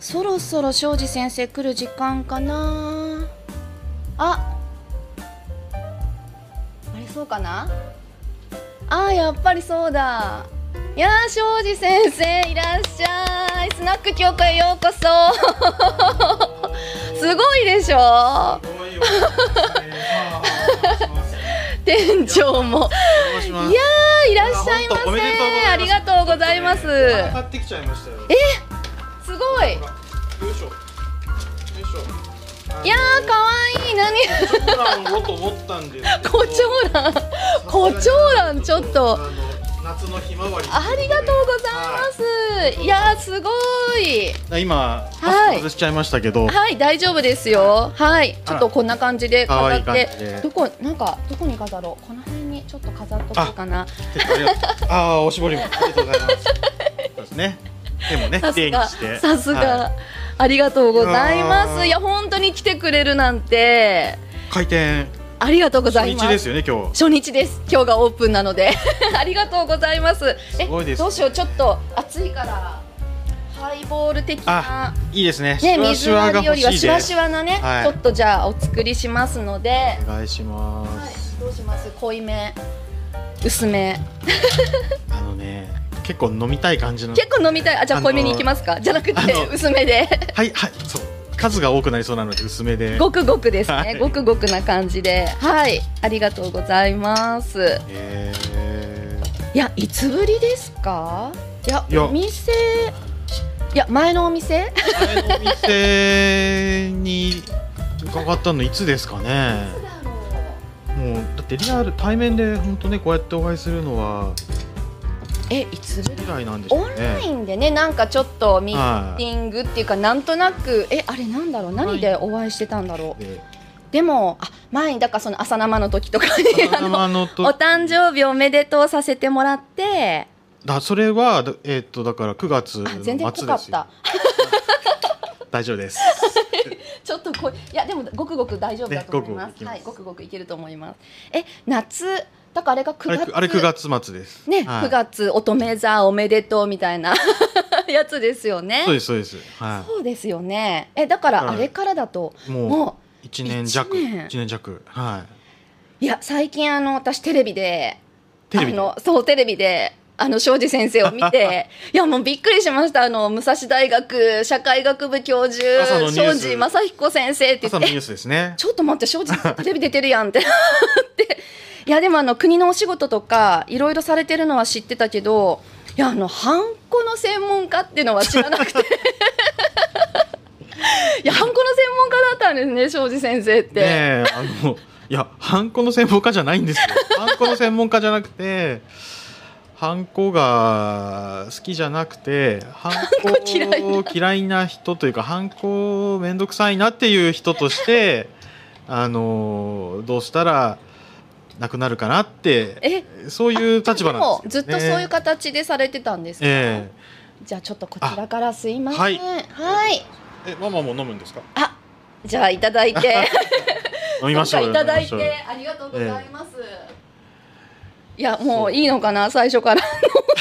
そろそろ庄司先生来る時間かな。あ。あれそうかな。あやっぱりそうだ。いやー庄司先生いらっしゃい。スナック京子へようこそ。すごいでしょ。店長も。いやーいらっしゃいませ。ありがとうございます。買ってきちゃいましたよ。えすごい。よいしょ。よいしょ。いやーかわいい。何？コチョウラン ちょっと夏のひまわり。ありがとうございます。いやーすごい。はい。今マはい外しちゃいましたけど。はい大丈夫ですよ。はいちょっとこんな感じで飾っ可愛い感じてでどこなんかどこに飾ろうこの辺にちょっと飾っとこうかな。あああおしぼりもありがとうございます。そうですね。手もねさすが綺麗にして。さすはがありがとうございます。いや本当に来てくれるなんてい。開店ありがとうございます。初日ですよね今日。初日です。今日がオープンなので ありがとうございます。えすごいですどうしようちょっと暑いからハイボール的な。いいですね。ね、水割りよりは欲しいですシュワシ。ュワなね、はいちょっとじゃあお作りしますので、お願いしまはいす。、どうします？濃いめ薄め あのね結構飲みたい感じの。結構飲みたいあじゃあ濃いめにいきますか？じゃなくて薄めではいはいそう数が多くなりそうなので薄めで。ごくごくですね、はい。ごくごくな感じで。はい。ありがとうございます。えいやいつぶりですか？いやお店。いや前のお店？ー、前のお店に伺ったのいつですかね？もうだってリアル対面で本当ねこうやってお会いするのはえいつぶり以来なんでしょオンうね。ラインでねなんかちょっとミーティングっていうかなんとなくえあれなんだろう？何でお会いしてたんだろう？ででもあ前にだからその朝生の時とかにあの生のとお誕生日おめでとうさせてもらってだそれはだえーっとだから9月全然濃かった。大丈夫です。ちょっとこいいやでもごくごく大丈夫だと思います。ねはいごくごくいけると思います。え夏だからあれがあ9月れあれ9月末です。ね、はい9月乙女座おめでとうみたいな やつですよね。そうですそうです。はそうですよね。えだからはいあれからだと、い。もうも一年弱一年一年弱はういや最近あの私テレビでい。テレビのそうテレビであの庄司先生を見て いやもうびっくりしましたあの武蔵大学社会学部教授庄司正彦先生って言って。ちょっと待って庄司テレビ出てるやんってなっていやでもあの国のお仕事とかいろいろされてるのは知ってたけどいやあのハンコの専門家っていうのは知らなくて。いやハンコの専門家だったんですね庄司先生って。ねえあのいやハンコの専門家じゃないんですよ。ハンコの専門家じゃなくてハンコが好きじゃなくてハンコ嫌いな。嫌いな人というかハンコ面倒くさいなっていう人としてあのどうしたらなくなるかなってえそういう立場なんですよ、ね、ずっとそういう形でされてたんですか、えじゃあちょっとこちらからすいません。あはい、はい。えママも飲むんですか？あじゃあいただいて。飲みましょうよいただいてありがとうございます、いやもういいのかな？最初から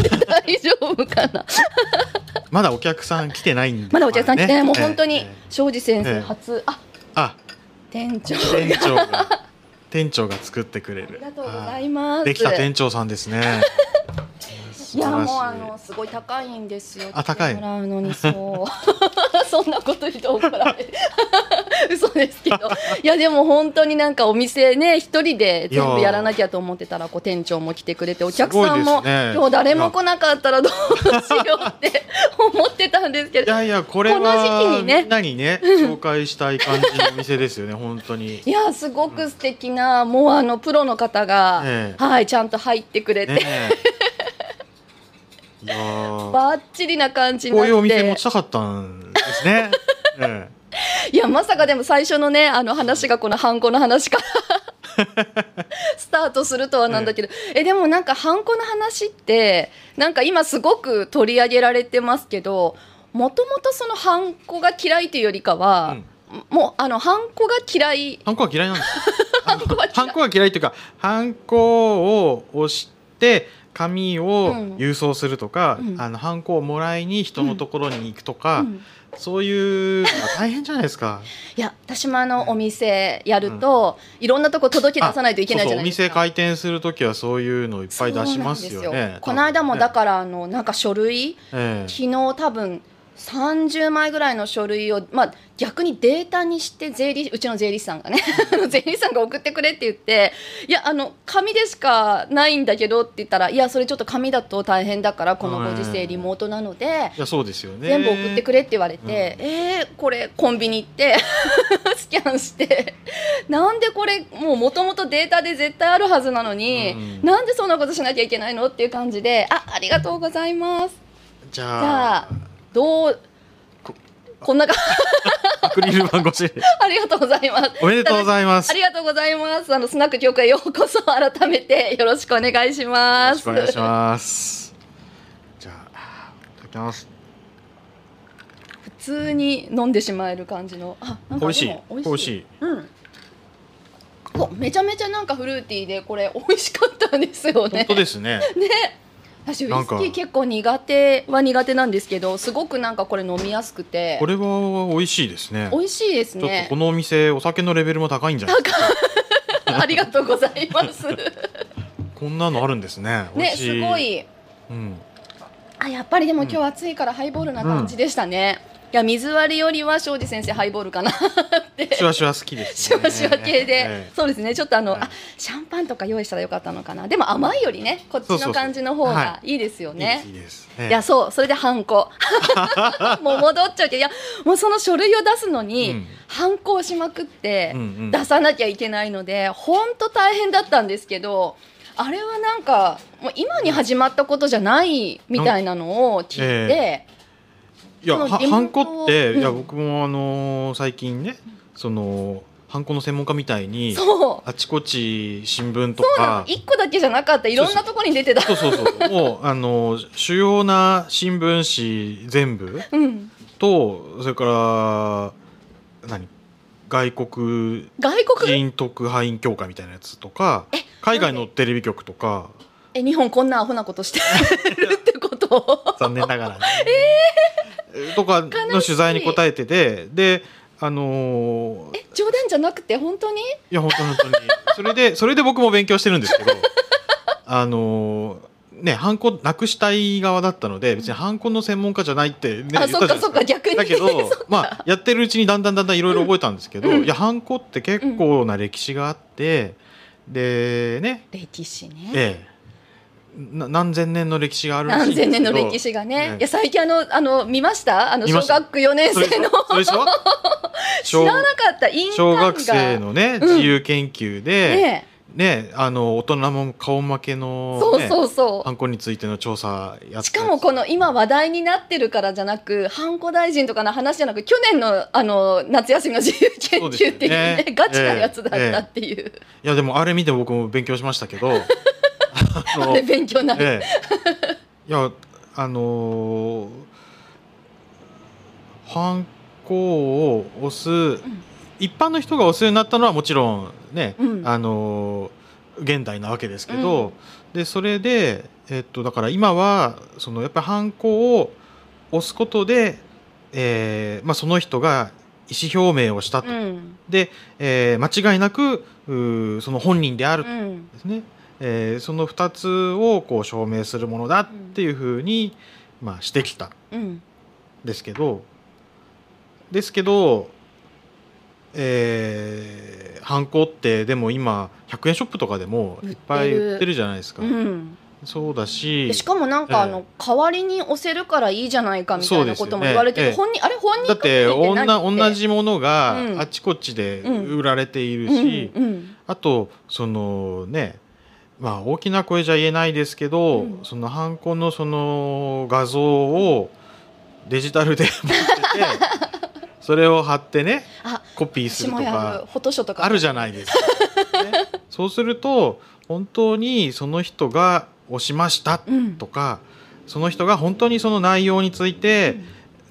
飲んで大丈夫かな？まだお客さん来てないんでまだお客さん来てない、ねもう本当にええ。庄司先生ええ。初、あ。あ店長店長が店長が作ってくれる。ありがとうござはいます、できた店長さんですねい。やもうあのすごい高いんですよ。あ高い。もらうのにそう。そんなこと言って怒られる。嘘ですけど。いやでも本当になんかお店ね一人で全部やらなきゃと思ってたらこう店長も来てくれてお客さんも、ね。今日誰も来なかったらどうしようって思ってたんですけど。いやいやこれこの時期はにね。みんなにね紹介したい感じのお店ですよね 本当に。いやすごく素敵なもうあのプロの方が、ええ。はいちゃんと入ってくれて、ねえいやー。バッチリな感じになって。こういうお店持ちたかったんですね、えいやまさかでも最初のねあの話がこのハンコの話から スタートするとはなんだけど、えでもなんかハンコの話ってなんか今すごく取り上げられてますけどもともとそのハンコが嫌いというよりかは、もうあのハンコが嫌い。ハンコは嫌いなんです。よハンコは嫌いというかハンコを押しって紙をうん郵送するとか、うんあのハンコをもらいに人のところに行くとか、うんそういう大変じゃないですか。いや私もあのお店やると、いろんなとこ届け出さないといけないじゃないですか。お店開店する時はそういうのをいっぱい出しますよね。この間もだら、からあのなんか書類ええ昨日多分30枚ぐらいの書類を、まあ、逆にデータにして税理うちの税理士さんがね 税理士さんが送ってくれって言っていやあの紙でしかないんだけどって言ったらいやそれちょっと紙だと大変だからこのご時世リモートなので。いやそうですよね。全部送ってくれって言われて、えー、これコンビニ行って スキャンしてなんでこれもうもともとデータで絶対あるはずなのに、うんなんでそんなことしなきゃいけないのっていう感じであありがとうございますじじゃあどうここんなかアクリル板越し。で ありがとうございます。おめでとうございます。ありがとうございます。あのスナック協会へようこそ。改めてよろしくお願いしよます。ろしくお願いします。じゃあいただきます。普通に飲んでしまえる感じの。あなんか美味しい。美味しい。うん。おめちゃめちゃなんかフルーティーでこれ美味しかったんですよ本ね当ですね。ね私ウイスキー結構苦手は苦手なんですけどすごくなんかこれ飲みやすくてこれは美味しいですね。美味しいですちょっとねこのお店お酒のレベルも高いんじゃないですか？ありがとうございますこんなのあるんですね。美ねすご。いうん。あやっぱりでも今日暑いからハイボールな感じでしたね、いや水割りよりは庄司先生ハイボールかなって。シュワシュワ好きです、ね。シュワシュワ系で、えそうですね。ちょっとあの、はい。あシャンパンとか用意したらよかったのかな。でも甘いよりねこっちの感じの方がいいですよえねい。いやそうそれでハンコ。もう戻っちゃうけどいやもうその書類を出すのに、うん。ハンコをしまくってうんうん。出さなきゃいけないので本当大変だったんですけどあれはなんかもう今に始まったことじゃないみたいなのを聞いて、いやそのリモートはハンコって、うん。いや僕もあのー最近ねそのハンコの専門家みたいにあちこち新聞とか1個だけじゃなかった。いろんなところに出てた。そうそうそう。もうあのー主要な新聞紙全部うん、とそれから何？外国外国？人特派員協会みたいなやつとか海外のテレビ局とか。え日本こんなアホなことしてるってこと？残念ながらね、とかの取材に答えててであのーえ冗談じゃなくて本当に？いや本当に本当に。それでそれで僕も勉強してるんですけど あのーねハンコなくしたい側だったので別にハンコの専門家じゃないって、ね、言あそっかそっか逆に。だけど まあやってるうちにだんだんだんだんいろいろ覚えたんですけど、うん。いやハンコって結構な歴史があって、でね。歴史ね。ええ。な何千年の歴史がある何ですけど。千年の歴史がね、ね。いや最近あのあの見ました？あの小学4年生の。知らなかった。印小学生のねうん。自由研究で、ねねあの大人も顔負けの、そうね、そうそハンコについての調査やしかもこの今話題になってるからじゃなくハンコ大臣とかの話じゃなく去年のあの夏休みの自由研究っていうねね。ガチなやつだったっていう、いやでもあれ見て僕も勉強しましたけどあれ勉強になる、ええ。いやあのーハンコを押す、一般の人が押すようになったのはもちろんね、うん。あのー現代なわけですけど、でそれで、えっと、だから今はそのやっぱりハンコを押すことで、えーまあ、その人が意思表明をしたと、うん。で、えー間違いなくその本人であるうん。ですね、えーその2つをこう証明するものだっていうふうに、まあ、してきた。んうん。ですけどですけど、えー、ハンコってでも今100円ショップとかでもいっぱい売ってるじゃないですか。うん。そうだしでしかもなんかあえ。えの代わりに押せるからいいじゃないかみたいなことも言われてそうですよね。本人あれ本人だって同じものがうん。あちこちでうん。売られているし、あとそのねまあ大きな声じゃ言えないですけど、うん。そのハンコのその画像をデジタルで持ってて それを貼ってねあコピーするとかフォトショーとか。あるじゃないですか。ね。そうすると本当にその人が押しましたうん。とか、その人が本当にその内容について、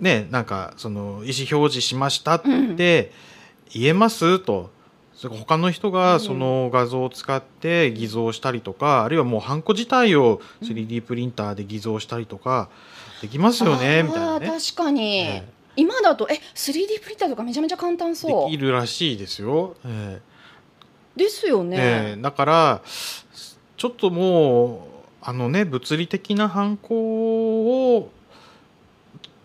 ねなんかその意思表示しましたって言えますとそれから他の人がその画像を使って偽造したりとか、あるいはもうハンコ自体を 3D プリンターで偽造したりとかできますよね、みたいなね。確かに、え今だとえ 3D プリンターとかめちゃめちゃ簡単えそう。できるらしいですよ。えですよえね、ええ。だからちょっともうあのね物理的なハンコを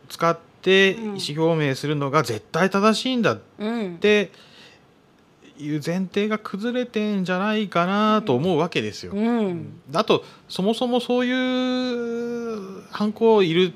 使って意うん。思表明するのが絶対正しいんだっうん。ていう前提が崩れてんじゃないかなと思うわけですよ。うん。あとそもそもそういうハンコいる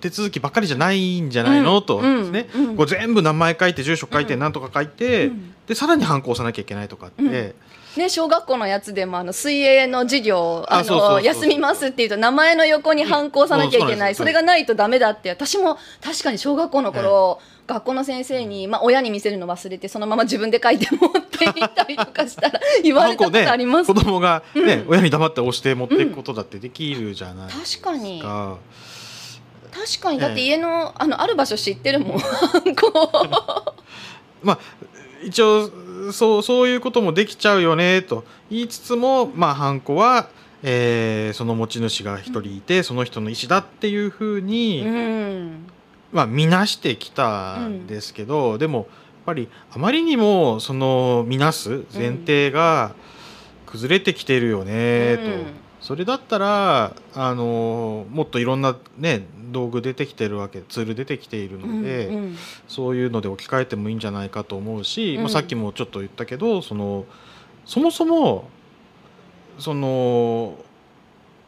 手続きばっかりじゃないんじゃないの、とですね、うん。うん。こう全部名前書いて住所書いてうん何とか書いて、うん。でさらにハンコ押さなきゃいけないとかって、うんね、小学校のやつでもあの水泳の授業あの休みますっていうと名前の横に反抗さなきゃいけない、うんそれがないとダメだって。私も確かに小学校の頃、学校の先生に、まあ、親に見せるの忘れてそのまま自分で書いて持っていったりとかしたら言われたことあります、子供が、ねうん。親に黙って押して持っていくことだってできるじゃないです確かに。か。確かに。だってええ家のあのある場所知ってるもん。まあ一応そうそういうこともできちゃうよねと言いつつも、まあ、ハンコは、えーその持ち主が一人いて、その人の意思だっていうふうに、うん。まあ、見なしてきたんですけど、でもやっぱりあまりにもその見なす前提が崩れてきてるよねと、うん。それだったらあのもっといろんな、ね、道具出てきてるわけツール出てきているので、うんうん。そういうので置き換えてもいいんじゃないかと思うし、うん。まあ、さっきもちょっと言ったけどそのそもそもその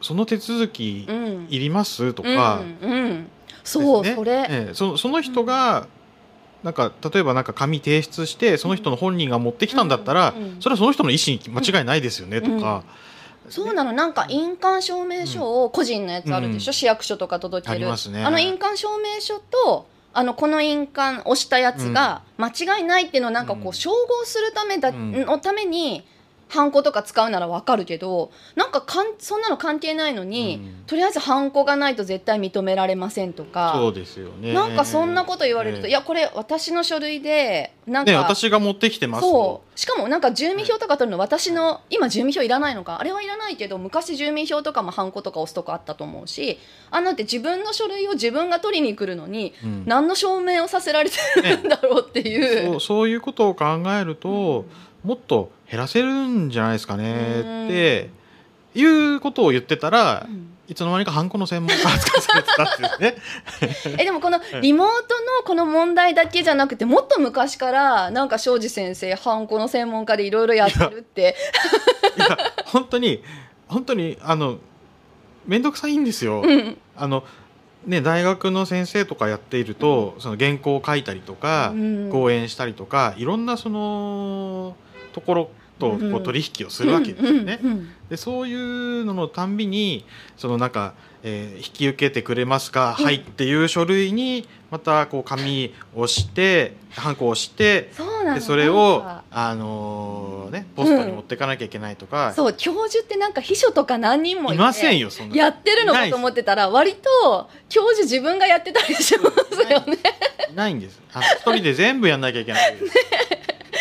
その手続きうん。いります？とか。うんうん。そう、ね。それ、ええ。そその人が、なんか例えばなんか紙提出してその人の本人が持ってきたんだったら、それはその人の意思に間違いないですよね、とか、そうなの。なんか印鑑証明書を個人のやつあるでしょ、うん。市役所とか届ける。あね。あの印鑑証明書とあのこの印鑑押したやつが間違いないっていうのをなんかこうん。う照合するためだ、うん。のためにハンコとか使うならわかるけどなんかかんそんなの関係ないのに、うん。とりあえずハンコがないと絶対認められませんとかそうですよね。なんかそんなこと言われると、ええ。いやこれ私の書類でなんか、ね私が持ってきてますそう。しかもなんか住民票とか取るの私の今住民票いらないのかあれはいらないけど昔住民票とかもハンコとか押すとかあったと思うしあのって自分の書類を自分が取りに来るのにうん。何の証明をさせられてるんだろうっていう。そうそういうことを考えると、もっと減らせるんじゃないですかねっていうことを言ってたら、うん。いつの間にかハンコの専門家扱いされてたっていうね。えでもこのリモートのこの問題だけじゃなくてもっと昔からなんか庄司先生ハンコの専門家でいろいろやってるって。いや 本当に本当にあの面倒くさいんですよ。うん。あのね、大学の先生とかやっていると、その原稿を書いたりとか、うん。講演したりとかいろんなそのところとこう取引をするわけですよね。でそういうののたんびにそのなんか、えー引き受けてくれますか、うん。はいっていう書類にまたこう紙を押してハンコを押してそでそれをか。あのーねポストに持っていかなきゃいけないとか、そう教授ってなんか秘書とか何人もいませんよそんなやってるのかと思ってたら割と教授自分がやってたりしますよね。いないんです。あの一人で全部やんなきゃいけないです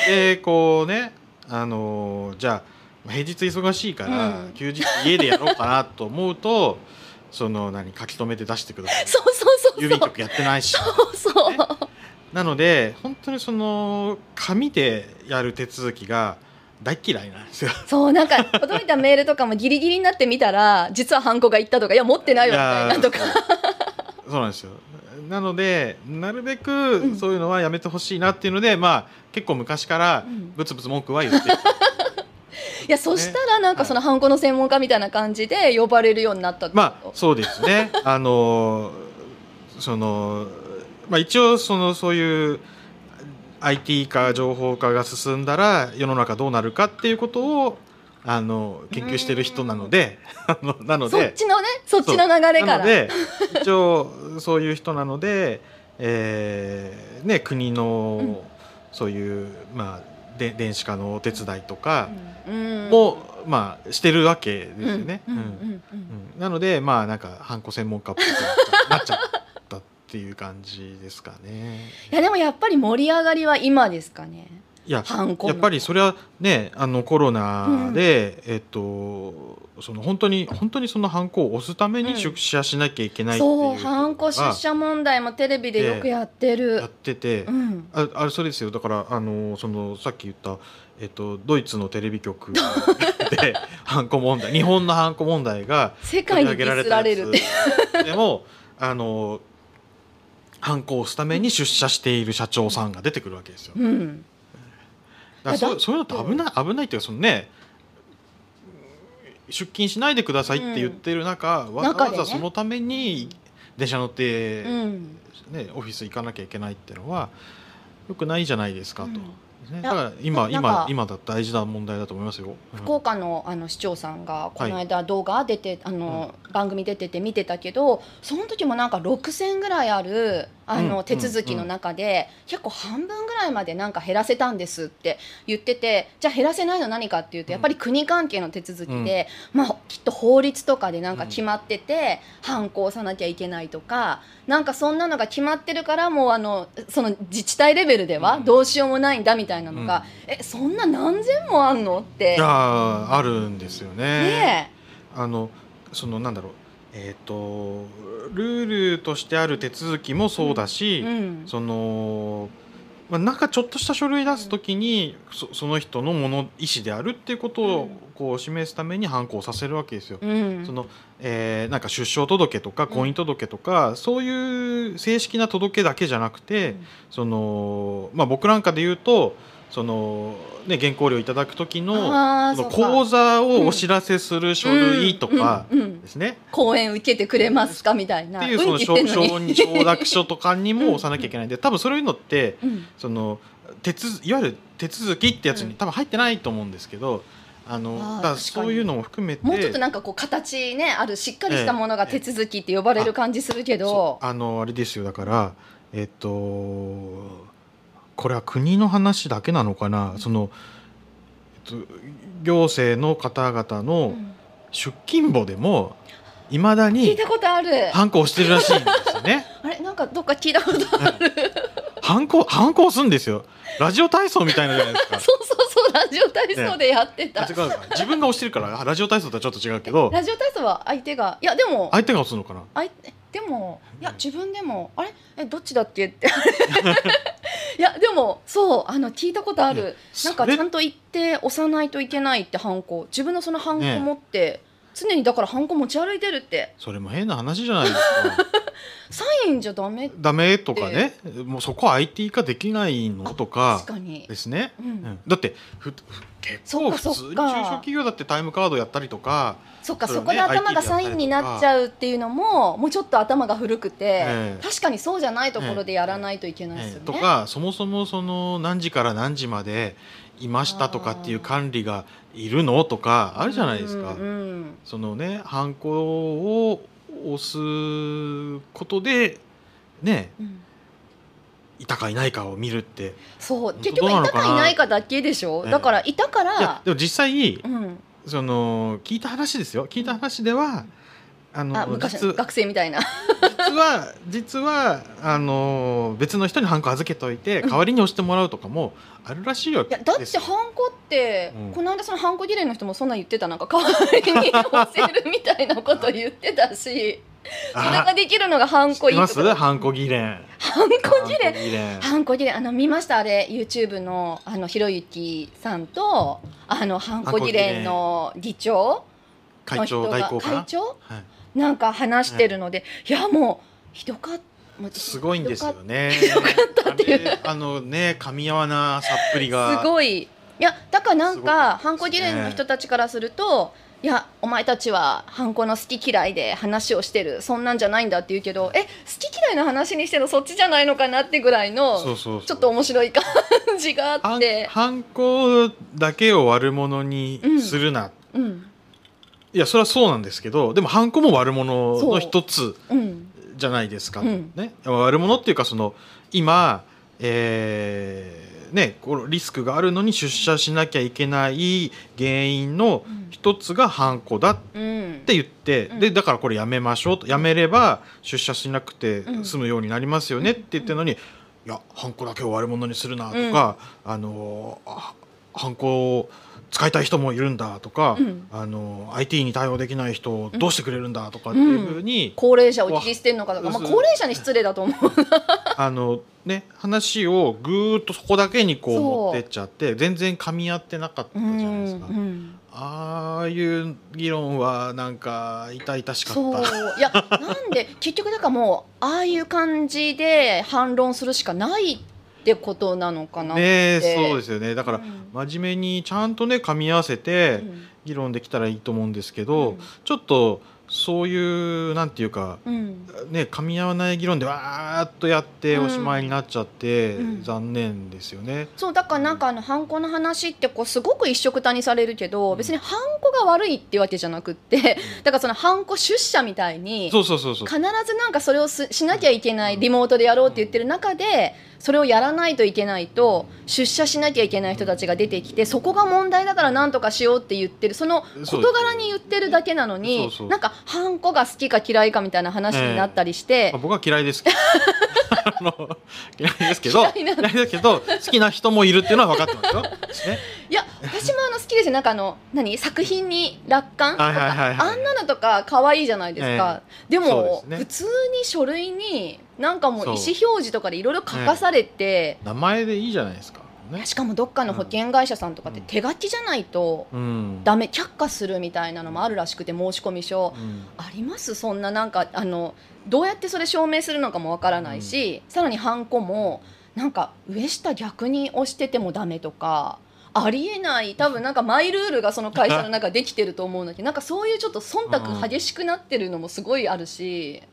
でこうねあのーじゃあ平日忙しいから、うん休日家でやろうかなと思うとその何書き留めて出してくださいそうそうそうそう。郵便局やってないしそうそう。ねなので本当にその紙でやる手続きが大っ嫌いなんですよ。そうなんか届いたメールとかもギリギリになってみたら実はハンコが言ったとかいや持ってないわみたいなとか。そうなんですよなのでなるべうくん。そういうのはやめてほしいなっていうので、まあ結構昔からうん。ブツブツ文句は言ってる、いやそしたらなんかそのハンコの専門家みたいな感じで呼ばれるようになったまあそうですね。あのそのまあ一応そのそういう IT 化情報化が進んだら世の中どうなるかっていうことをあの研究してる人なのでなのそっでちのねそっちの流れから。で一応そういう人なので、えーね、国のそういう、まあ、で電子化のお手伝いとかうん。も、まあ、してるわけですよね。なのでまあなんかハンコ専門家っぽくなっちゃったっていう感じですかね。いやでもやっぱり盛り上がりは今ですかね。いややっぱりそれはねあのコロナで、えっとその本当に本当にそのハンコを押すためうん。に出社しなきゃいけないっていうそう人ハンコ出社問題もテレビでよくやってる、やってて、うん。ああれそれですよ。だからあのそのさっき言った、えっと、ドイツのテレビ局 でハンコ問題日本のハンコ問題が世界にディスられるでもあのハンコを押すために出社している社長さんが出てくるわけですよ。うんそうそういうのって危ない危ないっていうかそのね出勤しないでくださいって言ってる中、わざ中でね。わざそのために電車乗って、うん。ね、オフィス行かなきゃいけないっていうのはよくないじゃないですかと、うん。ね、だから今今今だ大事な問題だと思いますよ。うん。福岡のあの市長さんがこの間動画出て、あの番組出てて見てたけどその時もなんか6,000ぐらいあるあうんの手続きの中で、結構半分ぐらいまでなんか減らせたんですって言っててじゃあ減らせないの何かっていうとやっぱり国関係の手続きで、まあ、きっと法律とかでなんか決まってて、反抗さなきゃいけないとかなんかそんなのが決まってるからもうあのその自治体レベルではうん。どうしようもないんだみたいなのが、えそんな何千もあんのって。あるんですよね。ねあのそのなんだろう。えっ、とルールとしてある手続きもそうだし、え、うん、その、まあ、なんかちょっとした書類出すときにそその人のもの意思であるっていうことをうん。こう示すために反抗させるわけですよ。うん、そのえーなんか出生届とか婚姻届とか、そういう正式な届けだけじゃなくて、そのまあ、僕なんかで言うとその、ね、原稿料いただく時のそのあーそうか。口座をお知らせする書類とかですね、講演受けてくれますかみたいな。っていうその承承承諾書とかに。も押さなきゃいけないんで多分そういうのってうん。その手続いわゆる手続きってやつうん。に多分入ってないと思うんですけどあのだそういうのも含めてもうちょっとなんかこう形ねあるしっかりしたものが手続きって呼ばれる感じするけど。あのあれですよだからえっとこれは国の話だけなのかな、その、えっと、行政の方々うのん。出勤簿でもいまだ聞いにたことある。ハンコ押してるらしいんですよね。あれ？なんかどっか聞いたことある。ハンコハンコ押すんですよ。ラジオ体操みたいなじゃないですか。そうそうそうラジオ体操でやってた、あ違うか。自分が押してるからあラジオ体操とはちょっと違うけど。ラジオ体操は相手がいやでも相手が押すのかな？あいでもいや自分でもあれ？えどっちだっけ？って いやでもそうあの聞いたことある。なんかちゃんと言って押さないといけないってハンコ自分のそのハンコ持って、常にだからハンコ持ち歩いてるって。それも変な話じゃないですか。サインじゃダメ。ダメとかね。もうそこ IT 化できないのとか確かに。ですね、うん。うん。だってふふ結構普通に中小企業だってタイムカードやったりとかそっかそ,、ねこで頭がサインになっちゃうっていうのももうちょっと頭が古くて、ええ。確かにそうじゃないところでやらないといけないですよね。えーとかそもそもその何時から何時までいましたとかっていう管理がいるの？とかあるじゃないですか。うんうんそのねハンコを押すことでねうん。いたかいないかを見るってそう。当結局いたかいないかだけでしょ、ええ。だからいたからでも実際うん、その聞いた話ですよ。聞いた話ではあのあ昔実学生みたいな。実は実はあの別の人にハンコ預けといて代わりに押してもらうとかもあるらしいよ。いやだってハンコって、うん。この間そのハンコ儀礼の人もそんなん言ってた。なんか代わりに押せるみたいなこと言ってたしそれができるのがハンコいいます？ハンコ議連ハンハンコ議連ハンコ儀礼あの見ました？あれ YouTube のあのひろゆきさんとあのハンコ儀礼の議長の会長代行会長？はいなんか話してるので、い。やもうひどかっもうすごいんですよね。ひどかったっていう。あれあのね噛み合わなさっぷりが。すごい。いやだからなんかかったハンコ議連の人たちからすると、いやお前たちはハンコの好き嫌いで話をしてるそんなんじゃないんだって言うけどえ好き嫌いの話にしてのそっちじゃないのかなってぐらいのちょっと面白い感じがあって、ハンコだけを悪者にするな、うんいやそれはそうなんですけどでもハンコも悪者の一つうん、じゃないですか、うん。ね、悪者っていうかその今、えーね、このリスクがあるのに出社しなきゃいけない原因の一つがハンコだっうん。て言って、うん。でだからこれやめましょうと。やめれば出社しなくてうん。済むようになりますよねって言ってるのに、いいやハンコだけを悪者にするなとか、あのあハンコを使いたい人もいるんだとか、うん。あの IT に対応できない人をどうしてくれるんだとかっていうふうに、高齢者を切り捨てるのかとか、まあ、高齢者に失礼だと思う。あのね話をぐーっとそこだけにこう持ってっちゃって全然噛み合ってなかったじゃうんないですか。うんああいう議論はなんか痛々しかった。いやなんで結局だからもうああいう感じで反論するしかないってことなのかなって。ねえそうですよね。だからうん。真面目にちゃんとね噛み合わせて議論できたらいいと思うんですけど、ちょっとそういうなんていうかうん。うんね噛み合わない議論でわーっとやってうん。おしまいになっちゃって、うん。残念ですよね。そうだからなんかあのハンコの話ってこうすごく一緒くたにされるけど別にハンコが悪いっていうわけじゃなくってだからそのハンコ出社みたいにそうそうそうそう。必ずなんかそれをすしなきゃいけないリモートでやろうって言ってる中でそれをやらないといけないと出社しなきゃいけない人たちが出てきてそこが問題だからなんとかしようって言ってるその事柄に言ってるだけなのになんかハンコが好きか嫌いかみたいな話になったりしてまあ、僕は嫌いですけど。嫌いですけど嫌いなんだだけど好きな人もいるっていうのは分かってますよ。ね、いや私もあの好きですよ。なんかあの何？作品に楽観？とはいはいはいはい。かあんなのとか可愛いじゃないですか、でそうもですね。普通に書類になんかもう意思表示とかでいろいろ書かされて、名前でいいじゃないですか。ね。しかもどっかの保険会社さんとかって手書きじゃないとうん。ダメ却下するみたいなのもあるらしくて申込書。うん。あります？そんななんかあのどうやってそれ証明するのかもわからないし、さらにハンコもなんか上下逆に押しててもダメとかありえない。多分なんかマイルールがその会社の中できてると思うんだけどなんかそういうちょっと忖度激しくなってるのもすごいあるし、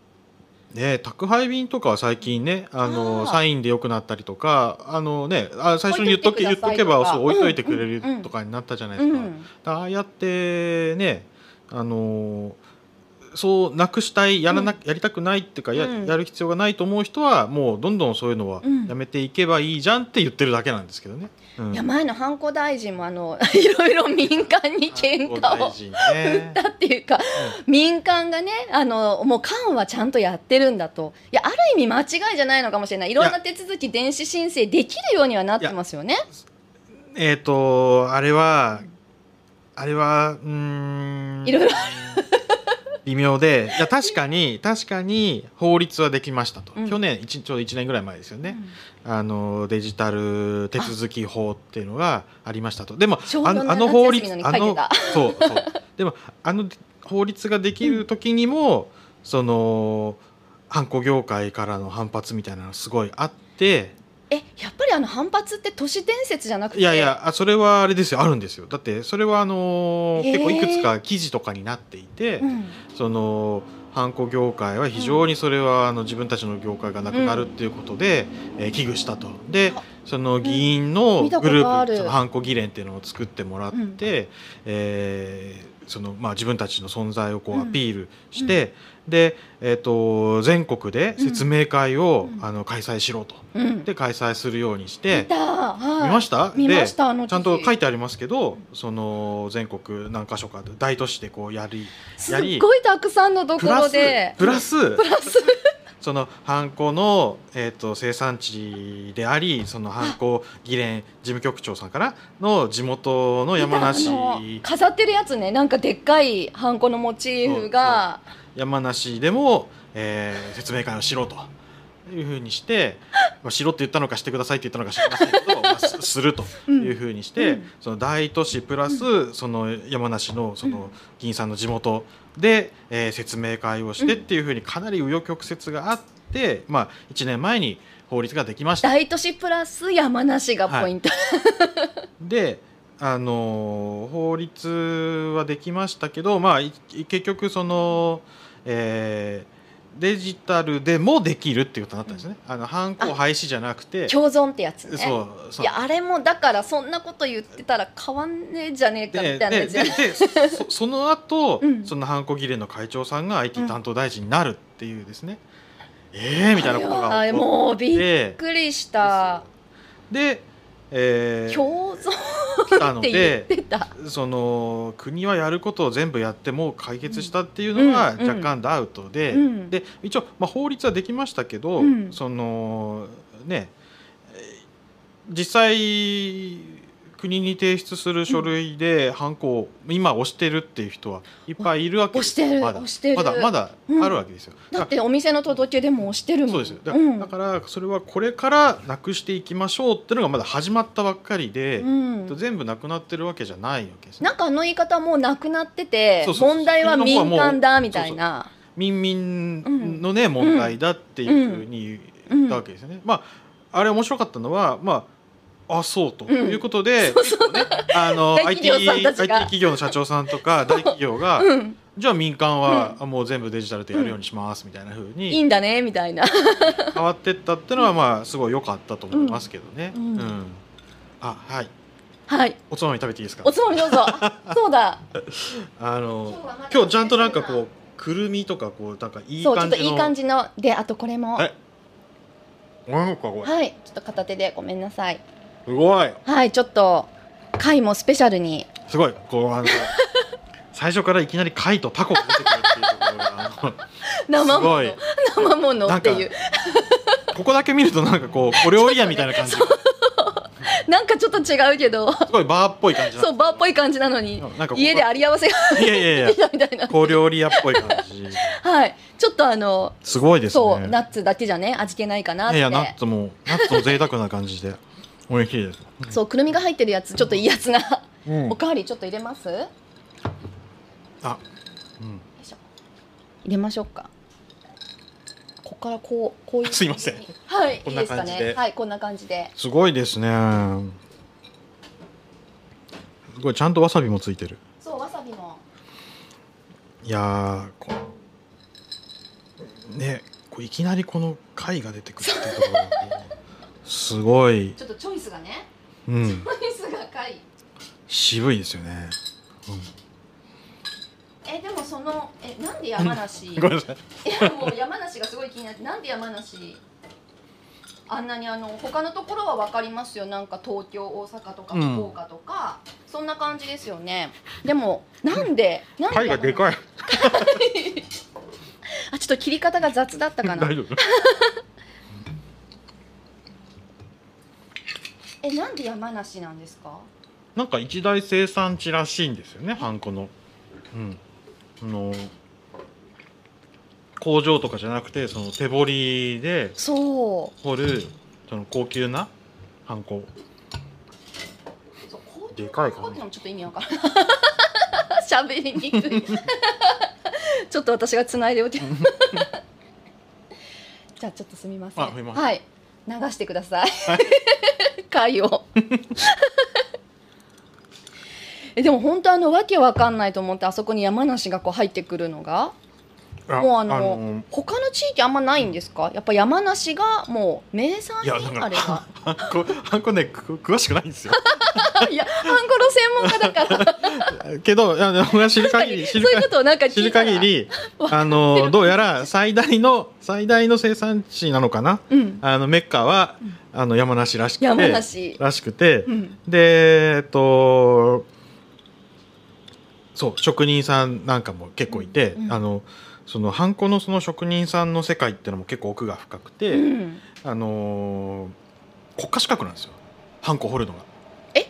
ね、宅配便とかは最近ねあのサインでよくなったりとかあのねあ最初に言っとけ言っとけばそう置いといてくれるとかになったじゃないですか。うん、ああやってねあのそうなくしたいやらな、やりたくないっていうかや,、うん。やる必要がないと思う人はもうどんどんそういうのはうん。やめていけばいいじゃんって言ってるだけなんですけどね。うん。いや前のハンコ大臣もあの いろいろ民間に喧嘩を大臣ね。だっていうか、民間がねあのもう官はちゃんとやってるんだと。いやある意味間違いじゃないのかもしれない。いろんな手続き電子申請できるようにはなってますよね。えっ、とあれはあれはうーん。いろいろ微妙でいや確かに確かに法律はできましたと、うん。去年一ちょうど1年ぐらい前ですよね、あのデジタル手続き法っていうのがありましたと。でもあのあの法律夏休みのそうそう。でもあの法律ができる時にも、そのハンコ業界からの反発みたいなのがすごいあってえやっぱりあの反発って都市伝説じゃなくて？いやいやあそれはあれですよ。あるんですよ。だってそれはあのへー。結構いくつか記事とかになっていて、うん。そのハンコ業界は非常にそれはあの自分たちの業界がなくなるっていうことで、えー危惧したと。であその議員のグループ、そのハンコ議連っていうのを作ってもらって、えーそのまあ、自分たちの存在をこううん。アピールして、で、えー、と全国で説明会を、うん。あの開催しろと。うん、で開催するようにし見て。見ました？見までしたちゃんと書いてありますけどその全国何箇所かで大都市でこうやりすっごいたくさんのとこプラスろでプラスプラスそのハンコの、えー、と生産地でありそのハンコ議連事務局長さんからの地元の山梨。飾ってるやつね。なんかでっかいハンコのモチーフが。山梨でも、えー説明会をしろと。いうふうにして、まあ、しろって言ったのかしてくださいって言ったのか知りませんけど、まあ、す すると。いうふうにして、うん。その大都市プラス、その山梨のその議員さんの地元で、えー説明会をしてっていうふうにかなり紆余曲折があって、まあ、1年前に法律ができました。大都市プラス山梨がポイント、であの法律はできましたけど、まあ、い結局その、えーデジタルでもできるっていうことになったんですね。あのハンコ廃止じゃなくて。共存ってやつね。そうそう。いやあれもだからそんなこと言ってたら変わんねえじゃねえかでみたいなでででそ その後、うん。そのハンコ議連の会長さんが IT 担当大臣になるっていうですね、ええみたいなことが起こもうびっってくりした。で、えー共存のでその国はやることを全部やってもう解決したっていうのはうんうん。若干ダウトで、うん。で一応、まあ、法律はできましたけど、うん。そのね実際国に提出する書類でハンコを今押してるっていう人はいっぱいいるわけですよ。押してるまだ。まだまだあるわけですよ、だってお店の届けでも押してるもん。そうですよ。だ,、うん。だからそれはこれからなくしていきましょうっていうのがまだ始まったばっかりで、うん。全部なくなってるわけじゃないわけですねなんかあの言い方もうなくなっててそうそうそう。問題は民間だみたいな。民民のね、問題だっていうふうに言ったわけですよね。まああれ面白かったのはまああそうと。うん。いうことで、あの大 IT, 企業の社長さんとか 大企業が、うん。じゃあ民間は、あもう全部デジタルでやるようにしますみたいなふういいにんだねみたいな。変わってったっていうのはまあすごい良かったと思いますけどね。ううん。ん。あはい。はい。おつまみ食べていいですか？おつまみどうぞ。あそうだ。あの今日ちゃんとなんかこうくるみとかこうなんかいいそうちょっと感じのいい感じの。であとこれも。え？なんかこれ。はい。ちょっと片手でごめんなさいすごい。はいちょっと貝もスペシャルに。すごい。こうあの 最初からいきなり貝とタコが出てくるっていうところが 生もの。生ものっていう。ここだけ見るとなんかこう小料理屋みたいな感じ。すなんかちょっと違うけど。ごいバーっぽい感じなそうバーっぽい感じなのに。なんかここ家であり合わせがいやいやいや。みたいな。小料理屋っぽい感じ。はい。ちょっとあのすごいですね。そうナッツだけじゃね味気ないかなって。いやナッツもナッツも贅沢な感じで美味しいです。そうくるみが入ってるやつちょっといいやつが。うん。おかわりちょっと入れます？よあ。うんいしょ。入れましょうか。ここからこうこういうすいません。はい。こんな感じで。いいですかね。はいこんな感じで。すごいですね。すごいちゃんとわさびもついてる。そうわさびも。いやーこねこういきなりこの貝が出てくるっていうところすごい、ちょっとチョイスがね。うん、チョイスが貝渋いですよね、えでもそのえなんで山梨？うん、ごめんなさい。いやもう山梨がすごい気になってなんで山梨？あんなにあの他のところは分かりますよ。なんか東京大阪とかうん。福岡とか、そんな感じですよね。でもなんでなんで貝がでかい。あちょっと切り方が雑だったかな。大丈夫？えなんで山梨なんですか？なんか一大生産地らしいんですよねハンコの。うん。あの工場とかじゃなくてその手彫りでそう。彫るその高級なハンコ。そうこうでかいかなこうってのもちょっと意味わからない 喋りにくい。ちょっと私が繋いでおき じゃあちょっとすみません。あすみません。はい。流してください回を。えでも本当あのわけわかんないと思ってあそこに山梨がこう入ってくるのがもうあの他の地域あんまないんですか？やっぱ山梨がもう名産いやだから品あれが ハンコねく詳しくないんですよ。いやハンコの専門家だから。けどいや僕が知る限り知る限りあのどうやら最大の最大の生産地なのかな？うん。あのメッカはあの山梨らしくて山梨。らしくて、うん。でえっとそう職人さんなんかも結構いて、うん。あのそのハンコのその職人さんの世界っていうのも結構奥が深くて、うん。あのー国家資格なんですよ。ハンコ掘るのが。え？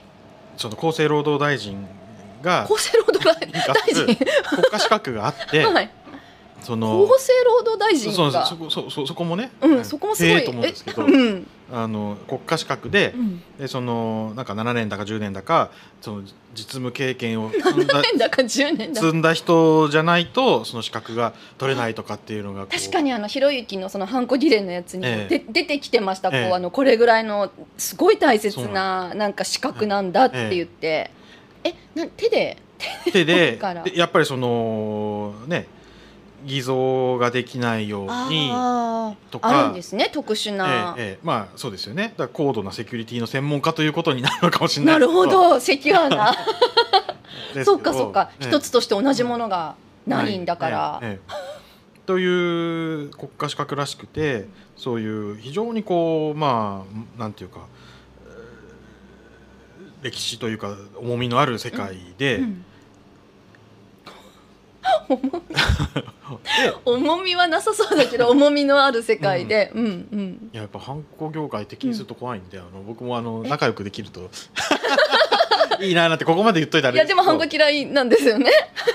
その厚生労働大臣が厚生労働大大臣 国家資格があって、はいその厚生労働大臣そうがそこそそそこもね、うんそこもすごいと思うんですけどえうん。あの国家資格で,、うん。でそのなんか7年だか10年だかその実務経験を積んだ年だか10年だ積んだ人じゃないとその資格が取れないとかっていうのが確かにあのひろゆきのそのハンコリレーのやつにもええ。で出てきてました。こうええあのこれぐらいのすごい大切ななんか資格なんだって言って。えな手で手で やっぱりそのね偽造ができないように。あとか。ーあるんですね特殊ええなええ。まあそうですよね。だ高度なセキュリティの専門家ということになるのかもしれなないるですけほどセキュアな。そうかそうか。ええ。一つとして同じものがないんだから。ええええ。という国家資格らしくてそういう非常にこうまあなんていうかえー歴史というか重みのある世界で、うん 重み。はなさそうだけど 重みのある世界で、うん、うんいややっぱ犯行業界敵にすると怖いんで、あの僕もあの仲良くできると。いいななんてここまで言っといたらいやでもハンコ嫌いなんですよね。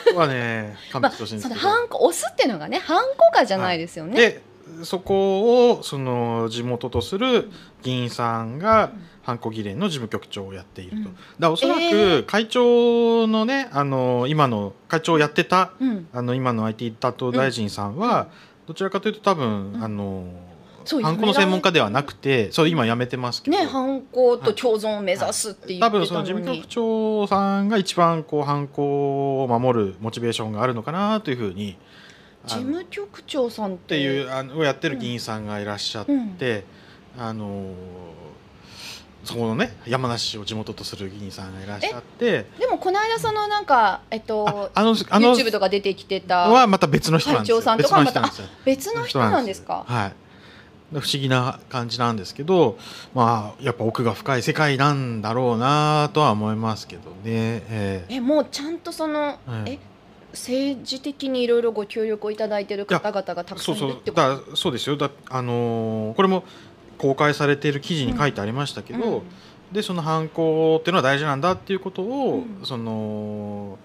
ここはね勘まあ、弁してほしいんでそすけど、のハンコ押すっていうのがねハンコかじゃないですよね。でそこをその地元とする議員さんがハンコ議連の事務局長をやっていると、うん。だからおそらえく会長のねあの今の会長をやってたうん、あの今の IT 担当大臣さんは、どちらかというと多分、うん。あのハンコの専門家ではなくてそう今辞めてますけど、ねハンコと共存を目指すって言多ってたの分その事務に局。長さんが一番こうハンコを守るモチベーションがあるのかなというふうに事務局長さんっってていうあのをやってる議員さんがいらっしゃって、うん。あのそこのね山梨市を地元とする議員さんがいらっしゃって。でもこの間そのなんかえっあとあのあの YouTube とか出てきてたはまた別の人なんですよ。さんと別かはまた別の人なんですか？はい。不思議な感じなんですけどまあやっぱ奥が深い世界なんだろうなとは思いますけどね、ええ。えもうちゃんとその、はい。え政治的にいろいろご協力をいただいている方々がたくさそうんそういるってこと？だからそうですよ。だあのーこれも公開されている記事に書いてありましたけど、うん。でその犯行っていうのは大事なんだっていうことを、うん。その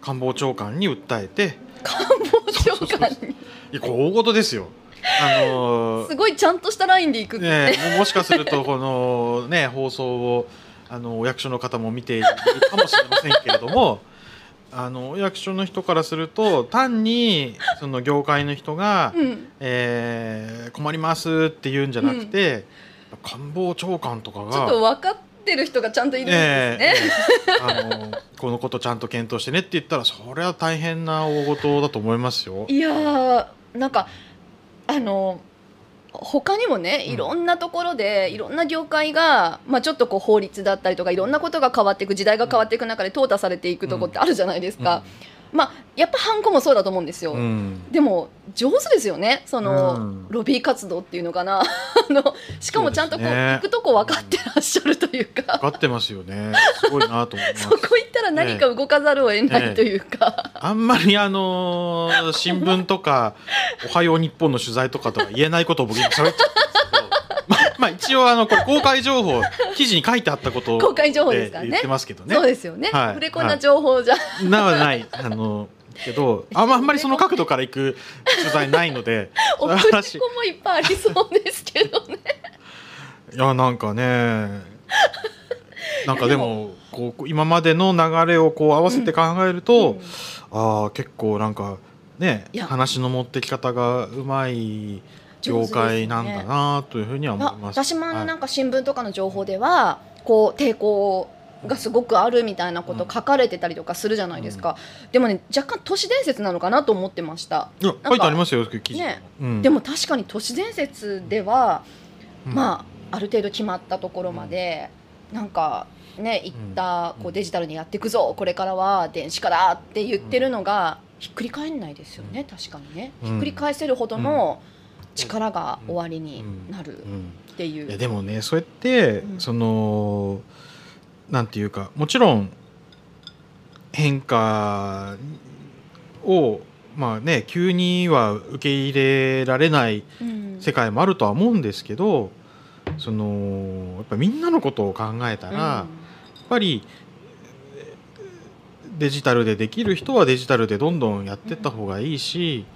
官房長官に訴えて官房長官に？いやこう大事ですよ。あのー すごいちゃんとしたラインでいくって、ね、ももしかするとこの、ね、放送をあのお役所の方も見ているかもしれませんけれどもあのお役所の人からすると 単にその業界の人が、うんえー困りますって言うんじゃなくて、官房長官とかがちょっと分かってる人がちゃんといるんですね。ええあのこのことちゃんと検討してねって言ったらそれは大変な大事だと思いますよ。いやーなんかあの他にもねうん。いろんなところで、いろんな業界が、まあ、ちょっとこう法律だったりとかいろんなことが変わっていく時代が変わっていく中で淘汰されていくとこってあるじゃないですか、まあやっぱハンコもそうだと思うんですよ、うん。うんでも上手ですよね。その、うん。ロビー活動っていうのかな。あのしかもちゃんとこうね。行くとこ分かってらっしゃるというか、分かってますよね。すごいなと思います。そ。こ行ったら何か動かざるを得ないというか、あんまりあのー新聞とか「おはよう日本」の取材とかとは言えないことを僕今喋っちゃったんですけど、まあ、まあ一応あのこれ公開情報記事に書いてあったことを公開情報ですからね。言ってますけどね。そうですよね、はい。触れ込んだ情報じゃ、なはない。あのけどあんまあんまりその角度から行く取材ないのでおその振り話子もいっぱいありそうですけどね。いやなんかねなんかでもこう今までの流れをこう合わせて考えると、ああ結構なんかね話の持ってき方がうまい業界なんだなというふうには思あいます。私もなんか新聞とかの情報では、こう抵抗がすごくあるみたいなこと書かれてたりとかするじゃないですか、でもね若干都市伝説なのかなと思ってました、いや書いてありますよ記事。ね。うん。でも確かに都市伝説では、うん。まあある程度決まったところまで、なんかねいったこうデジタルにやっていくぞこれからは電子化だって言ってるのがひっくり返んないですよね確かにね、うん。ひっくり返せるほどの力が終わりになるうん。っていう、いやでもねそうやって、うん。そのなんていうかもちろん変化をまあね急には受け入れられないうん。世界もあるとは思うんですけどそのやっぱみんなのことを考えたら、やっぱりえーデジタルでできる人はデジタルでどんどんやってった方がいいし、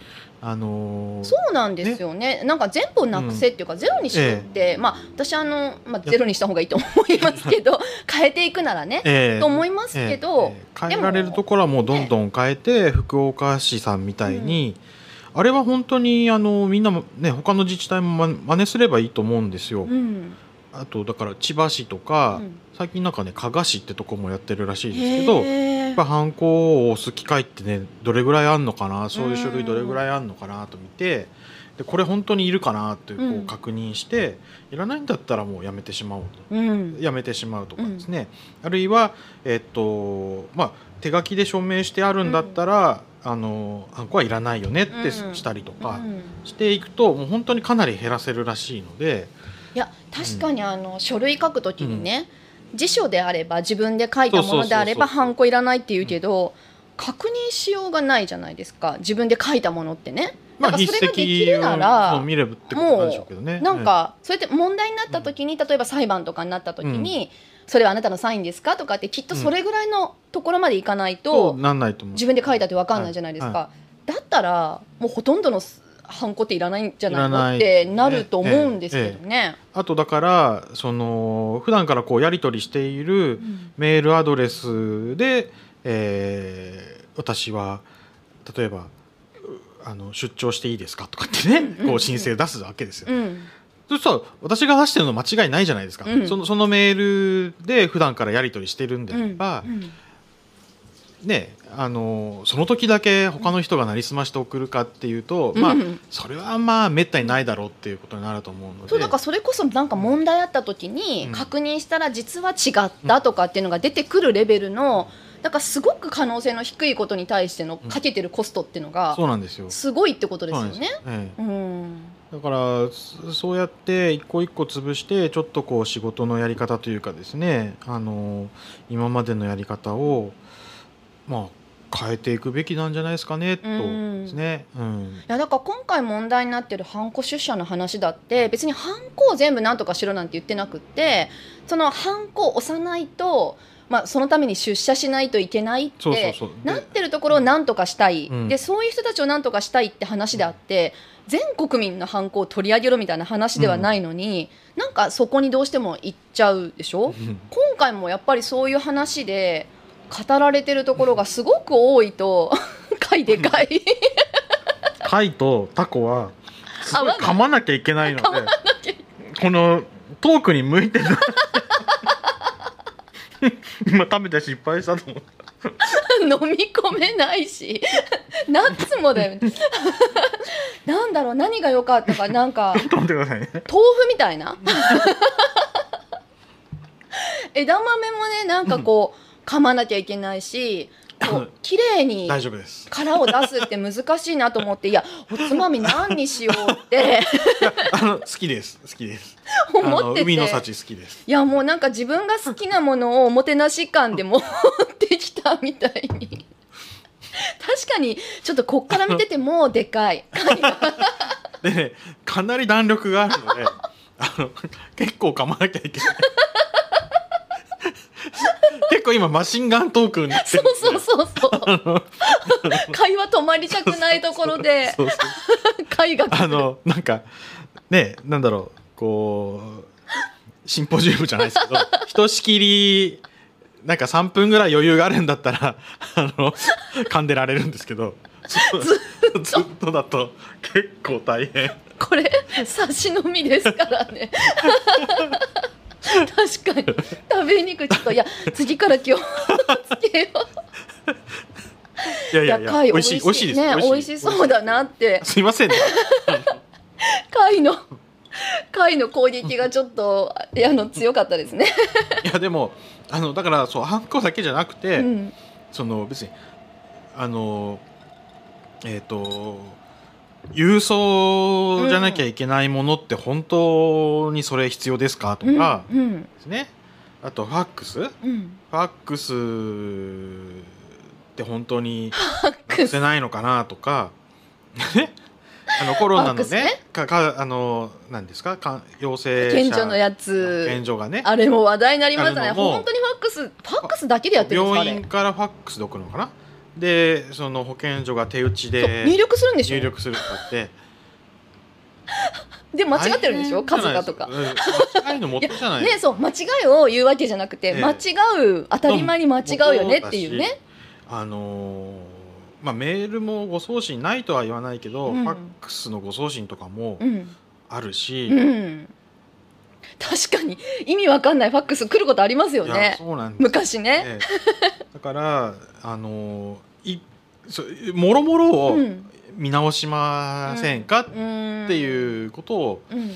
あのーそうなんですよね。なんか全部をなくせっていうか、ゼロにしろって、まあ私あの、まあ、ゼロにした方がいいと思いますけど 変えていくならね、ええ。と思いますけど、ええ。変えられるところはもうどんどん変えて、福岡市さんみたいに、あれは本当にあのみんなもね他の自治体もま真似すればいいと思うんですよ。うん。あとだから千葉市とか、うん。最近なんかね加賀市ってとこもやってるらしいですけど。ぱハンコを押す機会ってねどれぐらいあんのかなそういう書類どれぐらいあんのかなと見てでこれ本当にいるかなってこうん。う確認して、いらないんだったらもうやめてしまおうと。うん。やめてしまうとかですね、あるいは、えっとまあ、手書きで署名してあるんだったら、あのハンコはいらないよねってうん。したりとかうん。していくと、もう本当にかなり減らせるらしいので、いや確かにあの、書類書くときにね、辞書であれば自分で書いたものであればハンコいらないって言うけど確認しようがないじゃないですか。自分で書いたものってね。まあそれができるな筆ら見ればってことなんでしょうけどね。なんかそれって問題になった時に例えば裁判とかになった時に、それはあなたのサインですかとかってきっとそれぐらいのところまでいかないと、自分で書いたって分かんないじゃないですか、はだったらもうほとんどのハンコっていらないんじゃないの？ってなると思うんですけどね。あとだからその普段からこうやり取りしているうん。メールアドレスで、えー私は例えばうあの出張していいですかとかってね、うんうんうん。こう申請出すわけですよ。うん。そしたら私が出してるの間違いないじゃないですか、うん。そのそのメールで普段からやり取りしてるんであれば、うんねあのその時だけ他の人がなりすまして送るかっていうと、まあうんそれはまあめったにないだろうっていうことになると思うので。そうだからそれこそなんか問題あった時にうん。確認したら実は違ったとかっていうのが出てくるレベルのだからすごく可能性の低いことに対してのかけてるコストっていうのがそうなんですよ。すごいってことですよね。ええ。うん。だからそそうやって一個一個潰してちょっとこう仕事のやり方というかですねあの今までのやり方をまあ変えていくべきなんじゃないですかねとうん。ですね。うん。いやだから今回問題になってるハンコ出社の話だって別にハンコを全部なんとかしろなんて言ってなくってそのハンコを押さないと、まあ、そのために出社しないといけないってなってるところをなんとかしたい、うん。でそういう人たちをなんとかしたいって話であって全国民のハンコを取り上げろみたいな話ではないのに、なんかそこにどうしても行っちゃうでしょ、うん。今回もやっぱりそういう話で語られてるところがすごく多いと 回でかい。貝とタコはすごい噛まなきゃいけないのでこのトークに向いてる。今食べて失敗したと思った 飲み込めないし。ナッツもだよね。なんだろう何が良かったか。なんかちょっと待ってくださいね。豆腐みたいな。枝豆もねなんかこう噛まなきゃいけないしこう綺麗に大丈夫です。殻を出すって難しいなと思っていやおつまみ何にしようって。あの好きです。好きです。あ思って海の幸好きです。いやもうなんか自分が好きなものをおもてなし感で持ってきたみたいに。確かにちょっとこっから見ててもうでかい。でねかなり弾力があるのであの結構噛まなきゃいけない 結構今マシンガントークになってそるうそうそうそう。会話止まりたくないところで。そうそう 会が来る。あのなんかねなんだろうこうシンポジウムじゃないですけどひとしきりなんか3分ぐらい余裕があるんだったらあの噛んでられるんですけどずずっとだと結構大変。これ差し飲みですからね確かに。食べにく。いちょっといや次から気を つけよう。いやいやいや貝美味しい美味しい。です。ね美味しそうだなって。すいませんね。貝の貝の攻撃がちょっといやあの強かったですね。いやでもあのだからそうハンコだけじゃなくて、うん。その別にあのえっ、と郵送じゃなきゃいけないものって本当にそれ必要ですかとかですね、あとファックス？フうん。ァックスって本当になくせないのかなとか。ね。あのコロナのねかかあの何ですか？か陽性者。賢者のやつ。健所がね。あれも話題になりましたね本当にファックスファックスだけでやってるんですか病院からファックスで送るのかな？でその保健所が手打ちで入力するんでしょ？入力するとかって。で間違ってるんでしょ？数がとか。うん間違いのもとじゃないねそう間違いを言うわけじゃなくて、ええ。間違う当たり前に間違うよねっていうね。あのーまあメールも誤送信ないとは言わないけど、うん。ファックスの誤送信とかもうん。あるし、うん 確かに意味わかんないファックス来ることありますよね。そうなん昔ね、ええ。だからあのーいそもろもろをうん。見直しませんかっうんていうことをうん。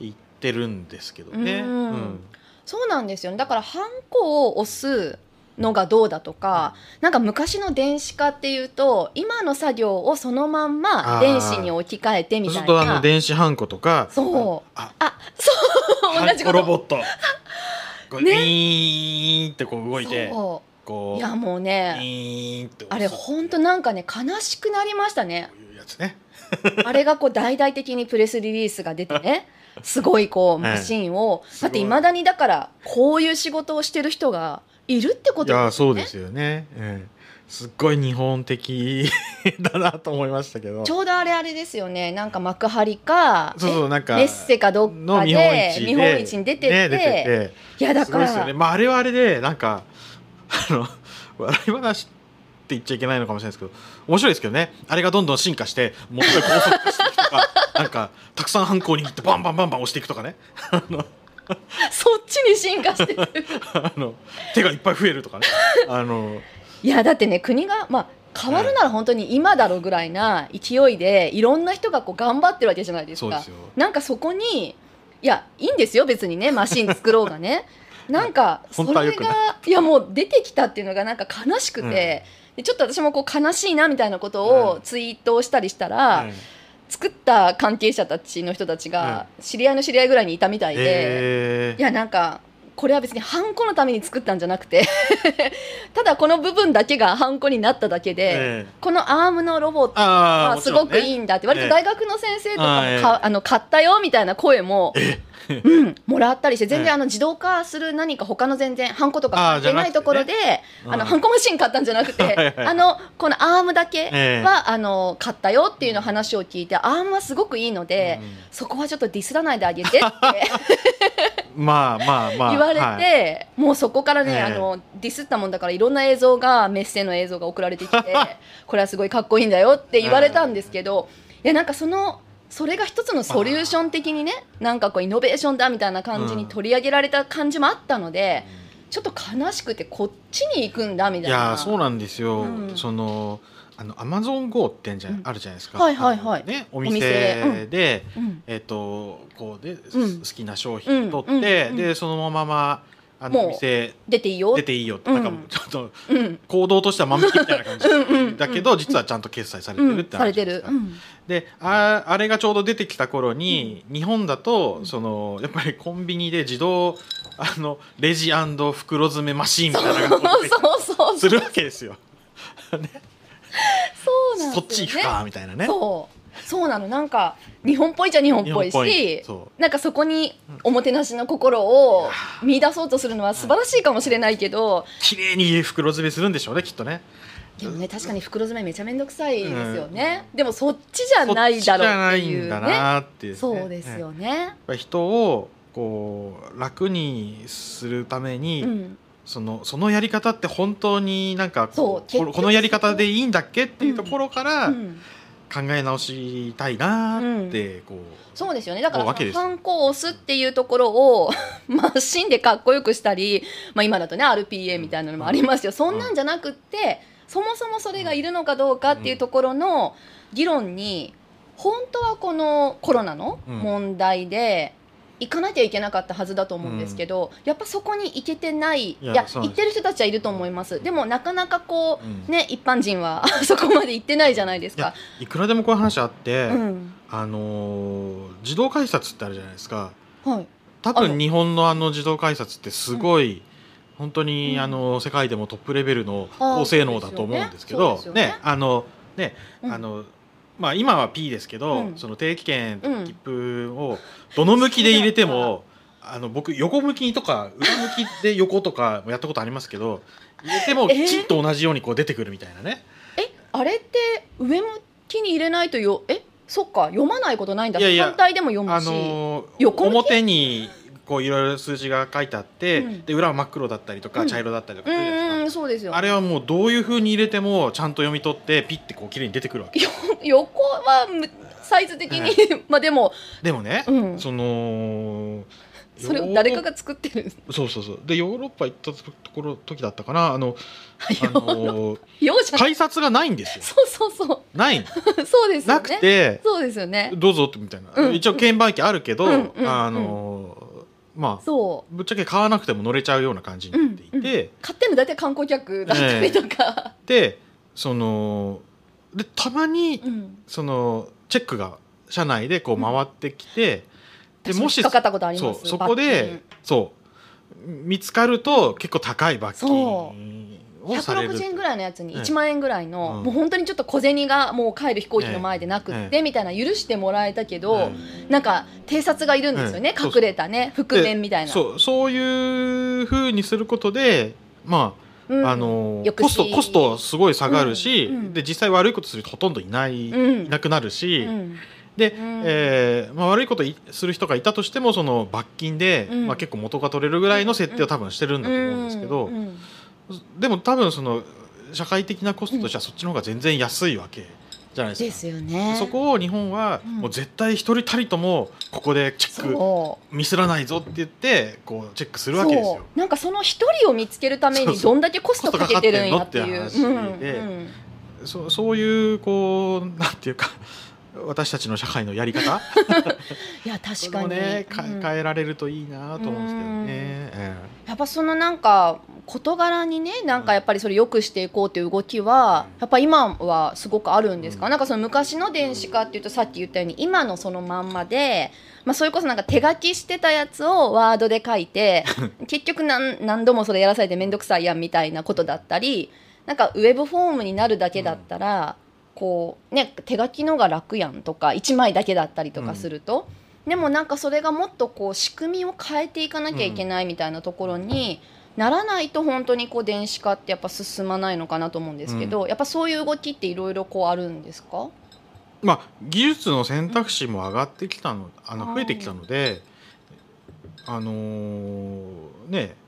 言ってるんですけどね。うん。うん。そうなんですよ。だからハンコを押すのがどうだとか、なんか昔の電子化っていうと今の作業をそのまんま電子に置き換えてみそうするとあたいなの電子ハンコとかそう。ああそう。同じこと。コロボット。こうね。ウィーンってこう動いてそこういやもうウねあれ本当なんかね悲しくなりましたね。こういうやつね。あれがこう大々的にプレスリリースが出てね すごいこうマシンを、すごいだっていまだにだからこういう仕事をしてる人がいるってこいとですよね。やそうですよね、ええ。すっごい日本的 だなと思いましたけど。ちょうどあれあれですよね。なんか幕張かそうそうなんかメッセかどっかで市で見本市に出てて,、ね出てて。いやだから、ね、まあ、あれはあれでなんかあの 笑い話って言っちゃいけないのかもしれないですけど面白いですけどね。あれがどんどん進化してもっと高速化していくとか なんかたくさんハンコを握ってバンバンバンバン押していくとかね。あの そっちに進化してる。あの手がいっぱい増えるとかね。あのいやだってね国がまあ変わるなら本当に今だろうぐらいな勢いでいろんな人がこう頑張ってるわけじゃないですか。なんかそこにいやいいんですよ別にねマシン作ろうがね。なんかそれがいやもう出てきたっていうのがなんか悲しくて、でちょっと私もこう悲しいなみたいなことうんをツイートをしたりしたら、え作った関係者たちの人たちが知り合いの知り合いぐらいにいたみたいで、えいやなんかこれは別にハンコのために作ったんじゃなくて ただこの部分だけがハンコになっただけで、ええこのアームのロボットはすごくいいんだって。割と大学の先生とかもか、あの買ったよみたいな声も、うん、もらったりして全ええ。然あの自動化する何か他の全然ハンコとか関係ないところであ、うん。のハンコマシン買ったんじゃなくて あのこのアームだけは、ええ。あの買ったよっていうの話を聞いてアームはすごくいいので、うん。そこはちょっとディスらないであげてって まあまあまあ言われて、はいもうそこからね、ええ。あのディスったもんだからいろんな映像がメッセの映像が送られてきて これはすごいかっこいいんだよって言われたんですけど、いやなんかそのそれが一つのソリューション的にねなんかこうイノベーションだみたいな感じに取り上げられた感じもあったので、ちょっと悲しくてこっちに行くんだみいたいな。やそうなんですよ、うん。そのあのアマゾン GO ってんじゃ、うん。あるじゃないですか、はいはいはい。ね、お店。店で、うん。えっ、とこうで、うん。好きな商品取って、うん。うん。でそのままあのお店出ていいよ出ていいよって、うんなんかちょっとうん。行動としてはまむきみたいな感じ。うんうんだけど、実はちゃんと決済されてうんるって話ですか、でああれがちょうど出てきた頃に、日本だとそのやっぱりコンビニで自動あのレジ袋詰めマシーンみたいなのがそう するわけですよ。そうなんね、そっち行くかみたいなね。そうそうなの。なんか日本っぽいじゃ日本っぽいしい。そなんかそこにおもてなしの心を見出そうとするのは素晴らしいかもしれないけど、綺麗に袋詰めするんでしょうねきっとね。でもね確かに袋詰めめちゃめんどくさいですよね、でもそっちじゃないだろうっていうそっちじゃなっていう、ね。そうですね。よね、人をこう楽にするために、うん、そのそのやり方って本当になんかここのやり方でいいんだっけっていうところからうん考え直したいなってこう、そうですよね。だからハンコを押すっていうところをマシンでかっこよくしたり、まあ、今だとね RPA みたいなのもありますよ、そんなんじゃなくってそもそもそれがいるのかどうかっていうところの議論に本当はこのコロナの問題で行かなきゃいけなかったはずだと思うんですけど、やっぱそこに行けてないいいや行ってる人たちはいると思います。でもなかなかこうん。うね一般人は そこまで行ってないじゃないですか。いくらでもこういう話あって、うん。あのー自動改札ってあるじゃないですか。はい。多分日本のあの自動改札ってすごい、本当に、うん。あの世界でもトップレベルの高性能だと思うんですけどね。ねあのね、うん。あのまあ今は P ですけど、うん。その定期券切符をどの向きで入れても、あの僕横向きとか裏向きで横とかもやったことありますけど入れてもえー？きちっと同じようにこう出てくるみたいなね。えあれって上向きに入れないとよえ？そっか読まないことないんだ。いやいや反対でも読むあし、のー横向き？表にこういろいろ数字が書いてあって、うん。で裏は真っ黒だったりとか、うん。茶色だったりとかうんそうですよ。あれはもうどういう風に入れてもちゃんと読み取ってピッてこう綺麗に出てくるわけ。よ横はむサイズ的に、まあでも、でもね、うん、そのそれを誰かが作ってる。そうそうそう。でヨーロッパ行ったところ時だったかな。あの あのようじゃ改札がないんですよ。そうそうそない。そうですよなねくてそうですよね。どうぞってみたいな、うん。一応券売機あるけど、うんうん。あのまあそぶっちゃけ買わなくても乗れちゃうような感じになっていて、うんう買ってんの大体観光客だったりとか、でそのでたまにうん、そのチェックが車内でこう回ってきて、でもしそうそこでそう。見つかると結構高い罰金160円ぐらいのやつにええ。1万円ぐらいの、うん。もう本当にちょっと小銭がもう帰る飛行機の前でなくって、えみたいな許してもらえたけど、えなんか偵察がいるんですよね、隠れたね覆面みたいな。そうそういうふうにすることでまうん。あ、あのコストコストすごい下がるし、で実際悪いことする人ほとんどいない、うん。いなくなるし、うん。で、うん。えーまあ、悪いこといする人がいたとしてもその罰金で、うん。まあ、結構元が取れるぐらいの設定を多分してるんだと思うんですけど、でも多分その社会的なコストとしてはそっちの方が全然安いわけじゃないですか。ですよね。そこを日本はうんもう絶対一人たりともここでチェックミスらないぞって言ってこうチェックするわけですよなんかその一人を見つけるためにどんだけコストかけてるんやっていう。コストかかってんのうそういうこうなんていうか私たちの社会のやり方？いや確そかに、ねかうん。変えられるといいなと思うんですけどうん。ね。え。やっぱそのなんか事柄にねなんかやっぱりそれ良くしていこうという動きはやっぱ今はすごくあるんですか、うん。なんかその昔の電子化っていうとさっき言ったように今のそのまんまで、まあ、それこそなんか手書きしてたやつをワードで書いて 結局何何度もそれやらされて面倒くさいやんみたいなことだったりなんかウェブフォームになるだけだったら、こうね手書きのが楽やんとか1枚だけだったりとかすると、でもなんかそれがもっとこう仕組みを変えていかなきゃいけないみたいなところにならないと本当にこう電子化ってやっぱ進まないのかなと思うんですけど、やっぱそういう動きっていろいろこうあるんですか？まあ技術の選択肢も上がってきたのあの増えてきたのであのーねあ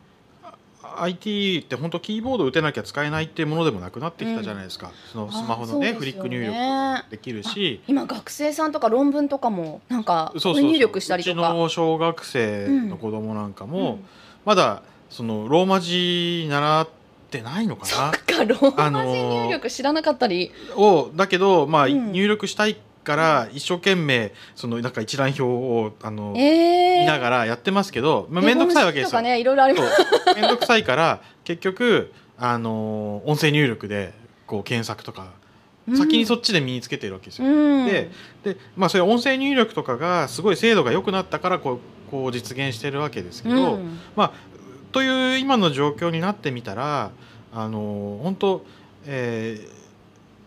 IT って本当キーボード打てなきゃ使えないっていうものでもなくなってきたじゃないですか、そのスマホのねね。フリック入力できるし。今学生さんとか論文とかもなんかそうそうそう。入力したりとうちか。の小学生の子供なんかも、うん。まだそのローマ字習ってないのかそなっかローあのマ字ー入力知らなかったり、をだけど、まあうん。入力したいから一生懸命そのなんか一覧表をあの、えー、見ながらやってますけど、まあ、面倒くさいわけですよ。ねいろいろあります。そう。面倒くさいから結局あの音声入力でこう検索とか先にそっちで身につけてるわけですよ。うん、ででまあそういう音声入力とかがすごい精度が良くなったからこうこう実現してるわけですけど、うん。という今の状況になってみたらあの本当、えー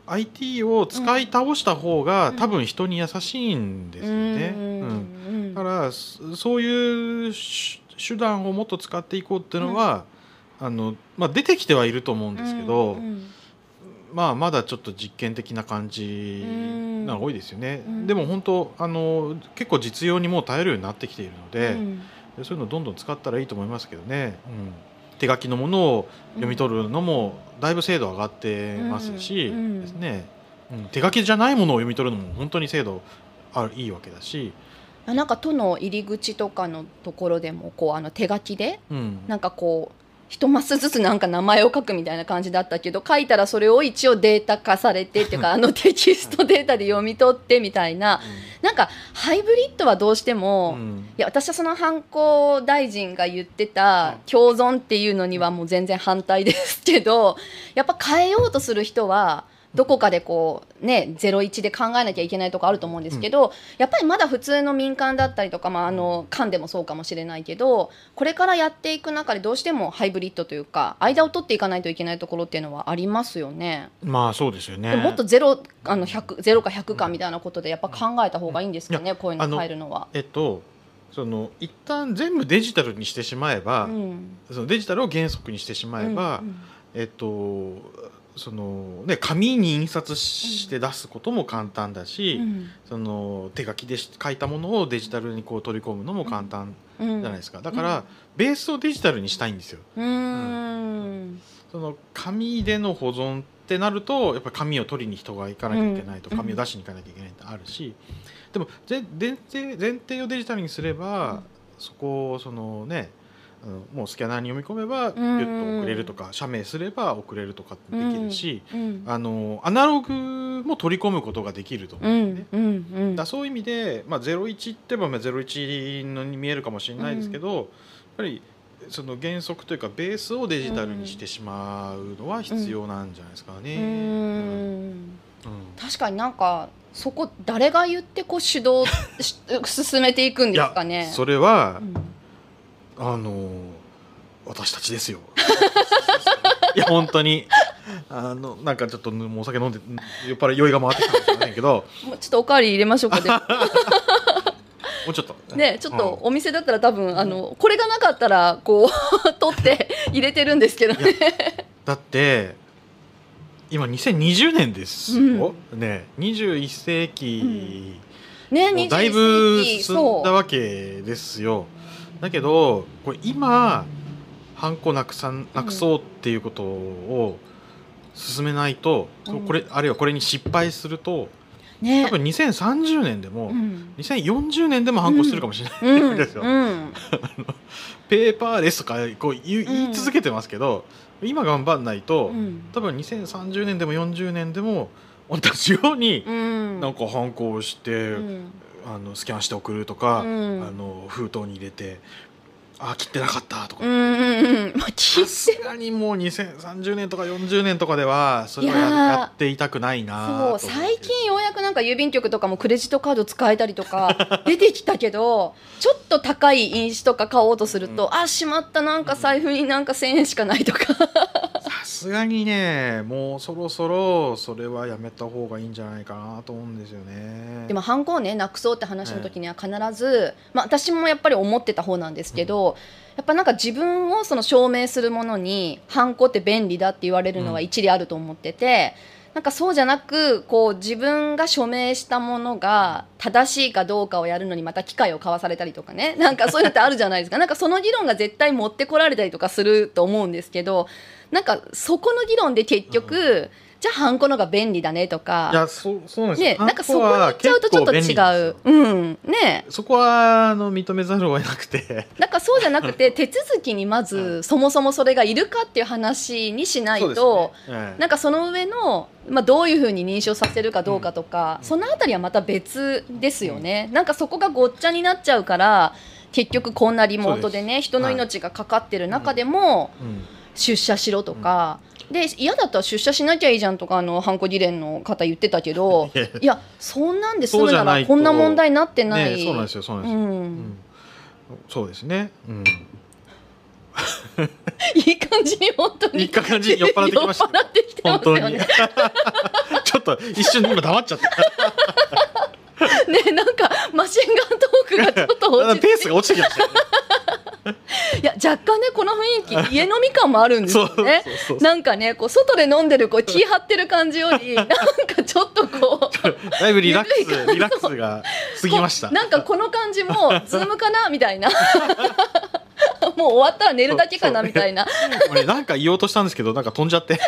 IT を使い倒した方が、うん。多分人に優しいんですよね。うん。うん。だからそそういう手手段をもっと使っていこうっていうのは、あのまあ、出てきてはいると思うんですけど、うん。まあ、まだちょっと実験的な感じうん。が多いですよね。うん。でも本当あの結構実用にもう耐えるようになってきているので、そういうのどんどん使ったらいいと思いますけどね、うん、手書きのものを読み取るのもだいぶ精度上がってますし、ですね、うん、手書きじゃないものを読み取るのも本当に精度あるいいわけだし、なんか都の入り口とかのところでもこうあの手書きでうん、なんかこう一マスずつなんか名前を書くみたいな感じだったけど書いたらそれを一応データ化されてっていうか あのテキストデータで読み取ってみたいな。なんかハイブリッドはどうしても、うん。いや私はその犯行大臣が言ってた共存っていうのにはもう全然反対ですけどやっぱ変えようとする人はどこかでこうね01で考えなきゃいけないとこあると思うんですけど、やっぱりまだ普通の民間だったりとか、まあ、あの官でもそうかもしれないけどこれからやっていく中でどうしてもハイブリッドというか間を取っていかないといけないところっていうのはありますよね。まあそうですよね。でももっとゼロあの100ゼロか100かみたいなことでやっぱ考えた方がいいんですかね、こういうの変えるのは。えっとその一旦全部デジタルにしてしまえば、うんそのデジタルを原則にしてしまえば、うんえっとそのね紙に印刷して出すことも簡単だし、うん。その手書きで書いたものをデジタルにこう取り込むのも簡単うんじゃないですか、だから、ベースをデジタルにしたいんですよ。うーん。その紙での保存ってなるとやっぱり紙を取りに人が行かなきゃいけないと、うん。紙を出しに行かなきゃいけないってあるし。でもぜ前提前提をデジタルにすれば、うん。そこをそのねあのもうスキャナーに読み込めばピュッと送れるとか、署名すれば送れるとかできるし、うん。あのアナログも取り込むことができると思ううんですね。んうんうん。だそういう意味で、まあ、01ってばまあ01のに見えるかもしれないですけど、やっぱりその原則というかベースをデジタルにしてしまうのは必要なんじゃないですかね。うん。ん。確かになんかそこ誰が言ってこう主導し 進めていくんですかね。それはう、んあの私たちですよ。いや本当に。あのなんかちょっともうお酒飲んで酔っ払い酔いが回ってきたかもしれないけど。もうちょっとおかわり入れましょうかで。も もうちょっと。ねちょっとお店だったら多分あのこれがなかったらこう 取って入れてるんですけどね。だって今2020年ですよ、ね21世紀、ねもうだいぶ21世紀進んだわけですよだけどこれ今ハンコなくさんなくそうっていうことを進めないと、うん。これあるいはこれに失敗するとね。多分2030年でも、うん。2040年でもハンコしてるかもしれない、うんですよ。うん。ペーパーレスとかこう言い続けてますけど、今頑張んないと、うん。多分2030年でも40年でも同じようにうん。なんかハンコをして、うんあのスキャンして送るとか、うん。あの封筒に入れてあ切ってなかったとか。さすがにもう2030年とか40年とかではそれはいやっていたくないなそう最近ようやくなんか郵便局とかもクレジットカード使えたりとか 出てきたけどちょっと高い印紙とか買おうとすると、あしまった。なんか財布になんか1,000円しかないとか。さすがにねもうそろそろそれはやめた方がいいんじゃないかなと思うんですよね。でもハンコをねなくそうって話の時には必ず、まあ、私もやっぱり思ってた方なんですけど、やっぱなんか自分をその証明するものにハンコって便利だって言われるのは一理あると思ってて、なんかそうじゃなくこう自分が署名したものが正しいかどうかをやるのにまた機会を交わされたりとかね。なんかそういうのってあるじゃないですか。なんかその議論が絶対持ってこられたりとかすると思うんですけどなんかそこの議論で結局、じゃあハンコのが便利だねとかいやそうそうなんですよ、ね、なんかそこに行っちゃうとちょっと違う。うん。ね。そこはあの認めざるを得なくて。だからそうじゃなくて 手続きにまずそもそもそれがいるかっていう話にしないと、ね。ええなんかその上の、まあ、どういうふうに認証させるかどうかとか、うん。そのあたりはまた別ですよね。なんかそこがごっちゃになっちゃうから結局こんなリモートでね人の命がかかってる中でもうん出社しろとか。で嫌だったら出社しなきゃいいじゃんとかあのハンコ議連の方言ってたけど いや。そんなんで済むならこんな問題になってない、ねそうなんですよそうなんうですよ、うん。ん、そうですね、うん、いい感じに本当にいい感じに酔っ払ってきました本当に。ちょっと一瞬今黙っちゃった。ねなんかマシンガントークがちょっとペースが落ちてきましたよねいや若干ねこの雰囲気 家飲み感もあるんですよね。なんかねこう外で飲んでるこう気張ってる感じより なんかちょっとこう だいぶリラックスリラックスが過ぎました。なんかこの感じも Zoom かなみたいな。もう終わったら寝るだけかなみたいな。俺なんか言おうとしたんですけどなんか飛んじゃって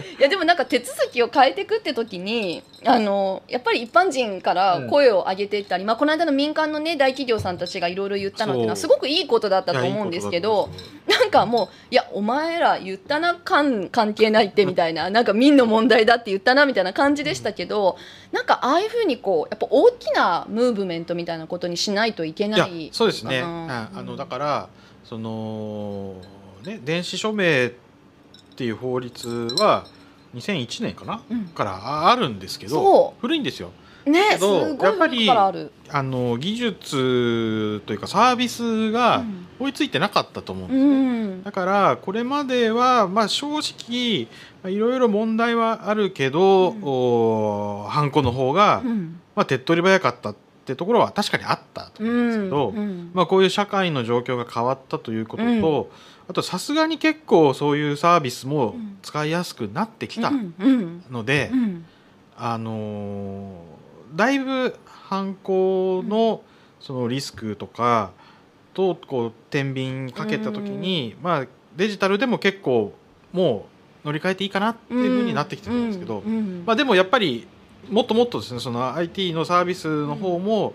いやでもなんか手続きを変えていくって時にあのやっぱり一般人から声を上げていったり、まあ、この間の民間の、ね、大企業さんたちがいろいろ言ったのっていうのはすごくいいことだったと思うんですけどなんかもういやお前ら言ったな関関係ないってみたいななんか民の問題だって言ったなみたいな感じでしたけどなんかああいうふうにこうやっぱ大きなムーブメントみたいなことにしないといけいやない。そうですね、ううんんあのだからそのね電子署名っていう法律は2001年かな、うん。からあるんですけどそ古いんですよ。ねすけどごいやっぱりある。あの技術というかサービスがうん。追いついてなかったと思うんですうね、ん。だからこれまではまあ正直まあいろいろ問題はあるけど、うん。おハンコの方が、うん。まあ、手っ取り早かったってところは確かにあったと思うんですけど、うんまあ、こういう社会の状況が変わったということと、うん。あとさすがに結構そういうサービスもうん使いやすくなってきたうんうん。ので、うん。あのーだいぶ犯行のそのリスクとかとこう天秤にかけた時に、まあ、デジタルでも結構もう乗り換えていいかなっていうふうになってきてるんですけど、うん。うん。まあ、でもやっぱりもっともっとですねその IT のサービスの方も、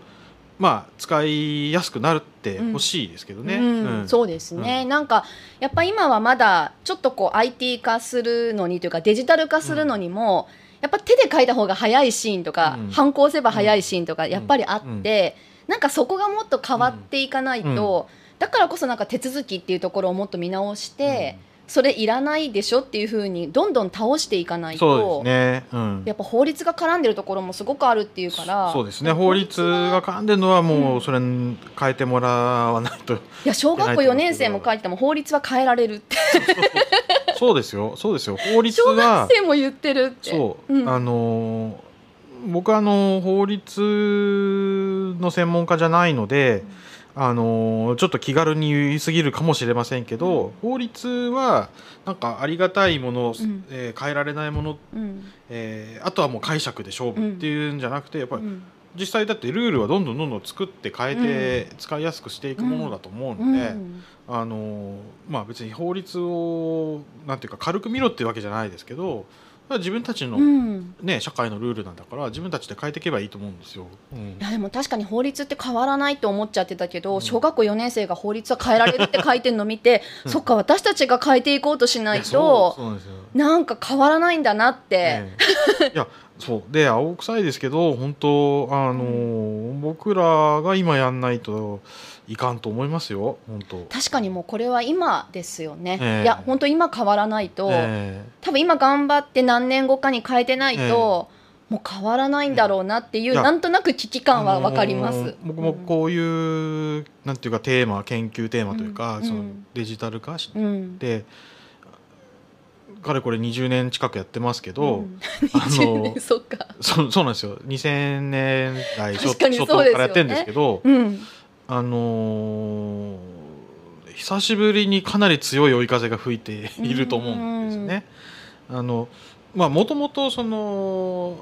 まあ、使いやすくなるってほしいですけどね。うん。うん。そうですね、なんかやっぱ今はまだちょっとこう IT 化するのにというかデジタル化するのにも、やっぱ手で書いた方が早いシーンとか、うん。反抗せば早いシーンとかやっぱりあうん。って、なんかそこがもっと変わっていかないと、だからこそなんか手続きっていうところをもっと見直して、それいらないでしょっていうふうにどんどん倒していかないそうと、ですね。うん。やっぱ法律が絡んでるところもすごくあるっていうからそうですね。法律が絡んでるのはもうんうそれ変えてもらわないと。いや小学校4年生も書いてても法律は変えられるってそうですよ。そうですよ。法律小は学生も言ってるってそう、うんあのー僕はあの法律の専門家じゃないので、あのーちょっと気軽に言い過ぎるかもしれませんけど、法律はなんかありがたいもの、うん。えー変えられないもの、うん。えーあとはもう解釈で勝負っていうんじゃなくてやっぱりうん。実際だってルールはどんどんどんどん作って変えて使いやすくしていくものだと思うので、うん。あのーまあ別に法律をなんていうか軽く見ろっていうわけじゃないですけど自分たちの、うん。ね、社会のルールなんだから自分たちで変えていけばいいと思うんですよ。うん。いやでも確かに法律って変わらないと思っちゃってたけど、うん。小学校4年生が法律は変えられるって書いてるの見て、うん。そっか私たちが変えていこうとしないとなんか変わらないんだなって、ええ。いやそう。で青臭いですけど本当あのー僕らが今やんないといかんと思いますよ。本当。確かにもうこれは今ですよね、ええ。いや本当今変わらないと、え多分今頑張って何年後かに変えてないと、もう変わらないんだろうなっていう、なんとなく危機え感は分かります、あのー僕もこういう、なんていうかテーマ研究テーマというか、そのうん。うんデジタル化しうん、うん。てかれこれ20年近くやってますけど、うん。あの20年そっか。そうそうなんですよ。2000年代初初頭からやってるんですけどうん。あのー久しぶりにかなり強い追い風が吹いていると思うんですね。あのまあもともとその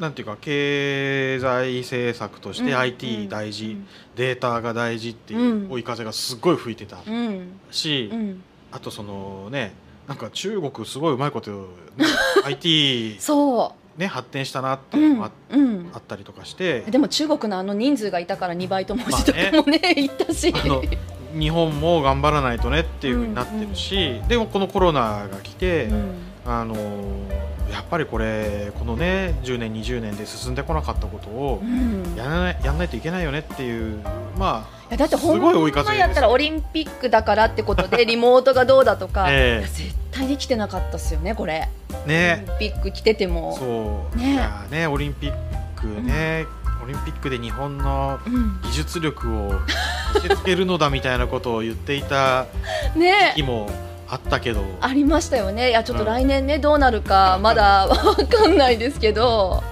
なんていうか経済政策として IT 大事、データが大事っていう追い風がすごい吹いてたうん。し、うん。あとそのねなんか中国すごいうまいこと、ね、IT そね発展したなってう、いうのもあ,、うんあったりとかして。でも中国のあの人数がいたから2倍と文字とかもね,、言ったし。日本も頑張らないとねっていうふうになってるし、でもこのコロナが来て、うん。あのやっぱりこれこのね10年20年で進んでこなかったことをうん。やらないやんないといけないよねっていうまいやだって本すごい追い風当やったらオリンピックだからってことでリモートがどうだとか、ええ。絶対できてなかったっすよねこれ、あね。オリンピック来てても。そう、ね。ねオリンピックね、オリンピックで日本のうん。技術力を見せつけるのだみたいなことを言っていた ね。日もあったけど。ありましたよね。いやちょっとうん。来年ねどうなるかまだわかんないですけど。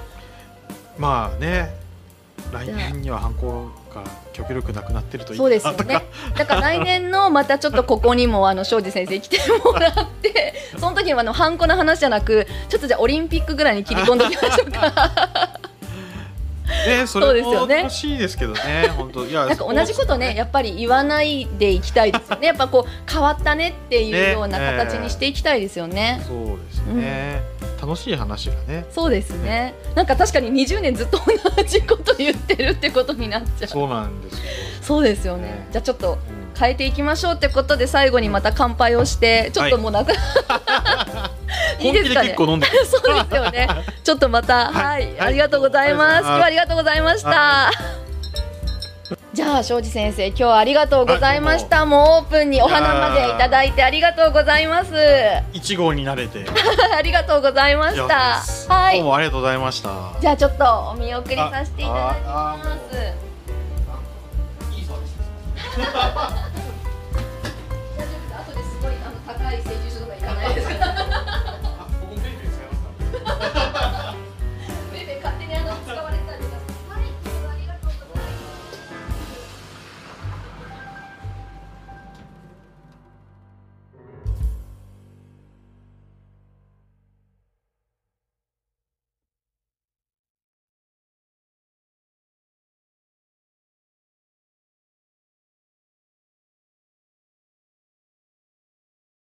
まあね来年には犯行が極力なくなってるといいそうですよね。だから来年のまたちょっとここにもあの庄司先生来てもらって その時にはあのハンコの話じゃなくちょっとじゃあオリンピックぐらいに切り込んでおきましょうかね、そそうでれもすよね。楽しいですけどね、本当。いや、なんか同じことねやっぱり言わないでいきたいですよね。やっぱこう変わったねっていうようなね形にしていきたいですよね。そうですね、楽しい話がね、そうですね。なんか確かに20年ずっと同じこと言ってるってことになっちゃう。そうなんですよ。そうですよね。ね。じゃあちょっとうん変えていきましょうってことで最後にまた乾杯をしてちょっともうなく、い、い本気でですかね。そうですよね。ちょっとまたはい、はい。ありがとうございます。はい。今日はありがとうございました、はじゃあ庄司先生今日はありがとうございました、もうオープンにお花までいただいてありがとうございます。一号になれて。ありがとうございました。はい。どうもありがとうございました。じゃあちょっとお見送りさせていただき大丈夫です。後ですごいあの高い請求書とかいらないですか。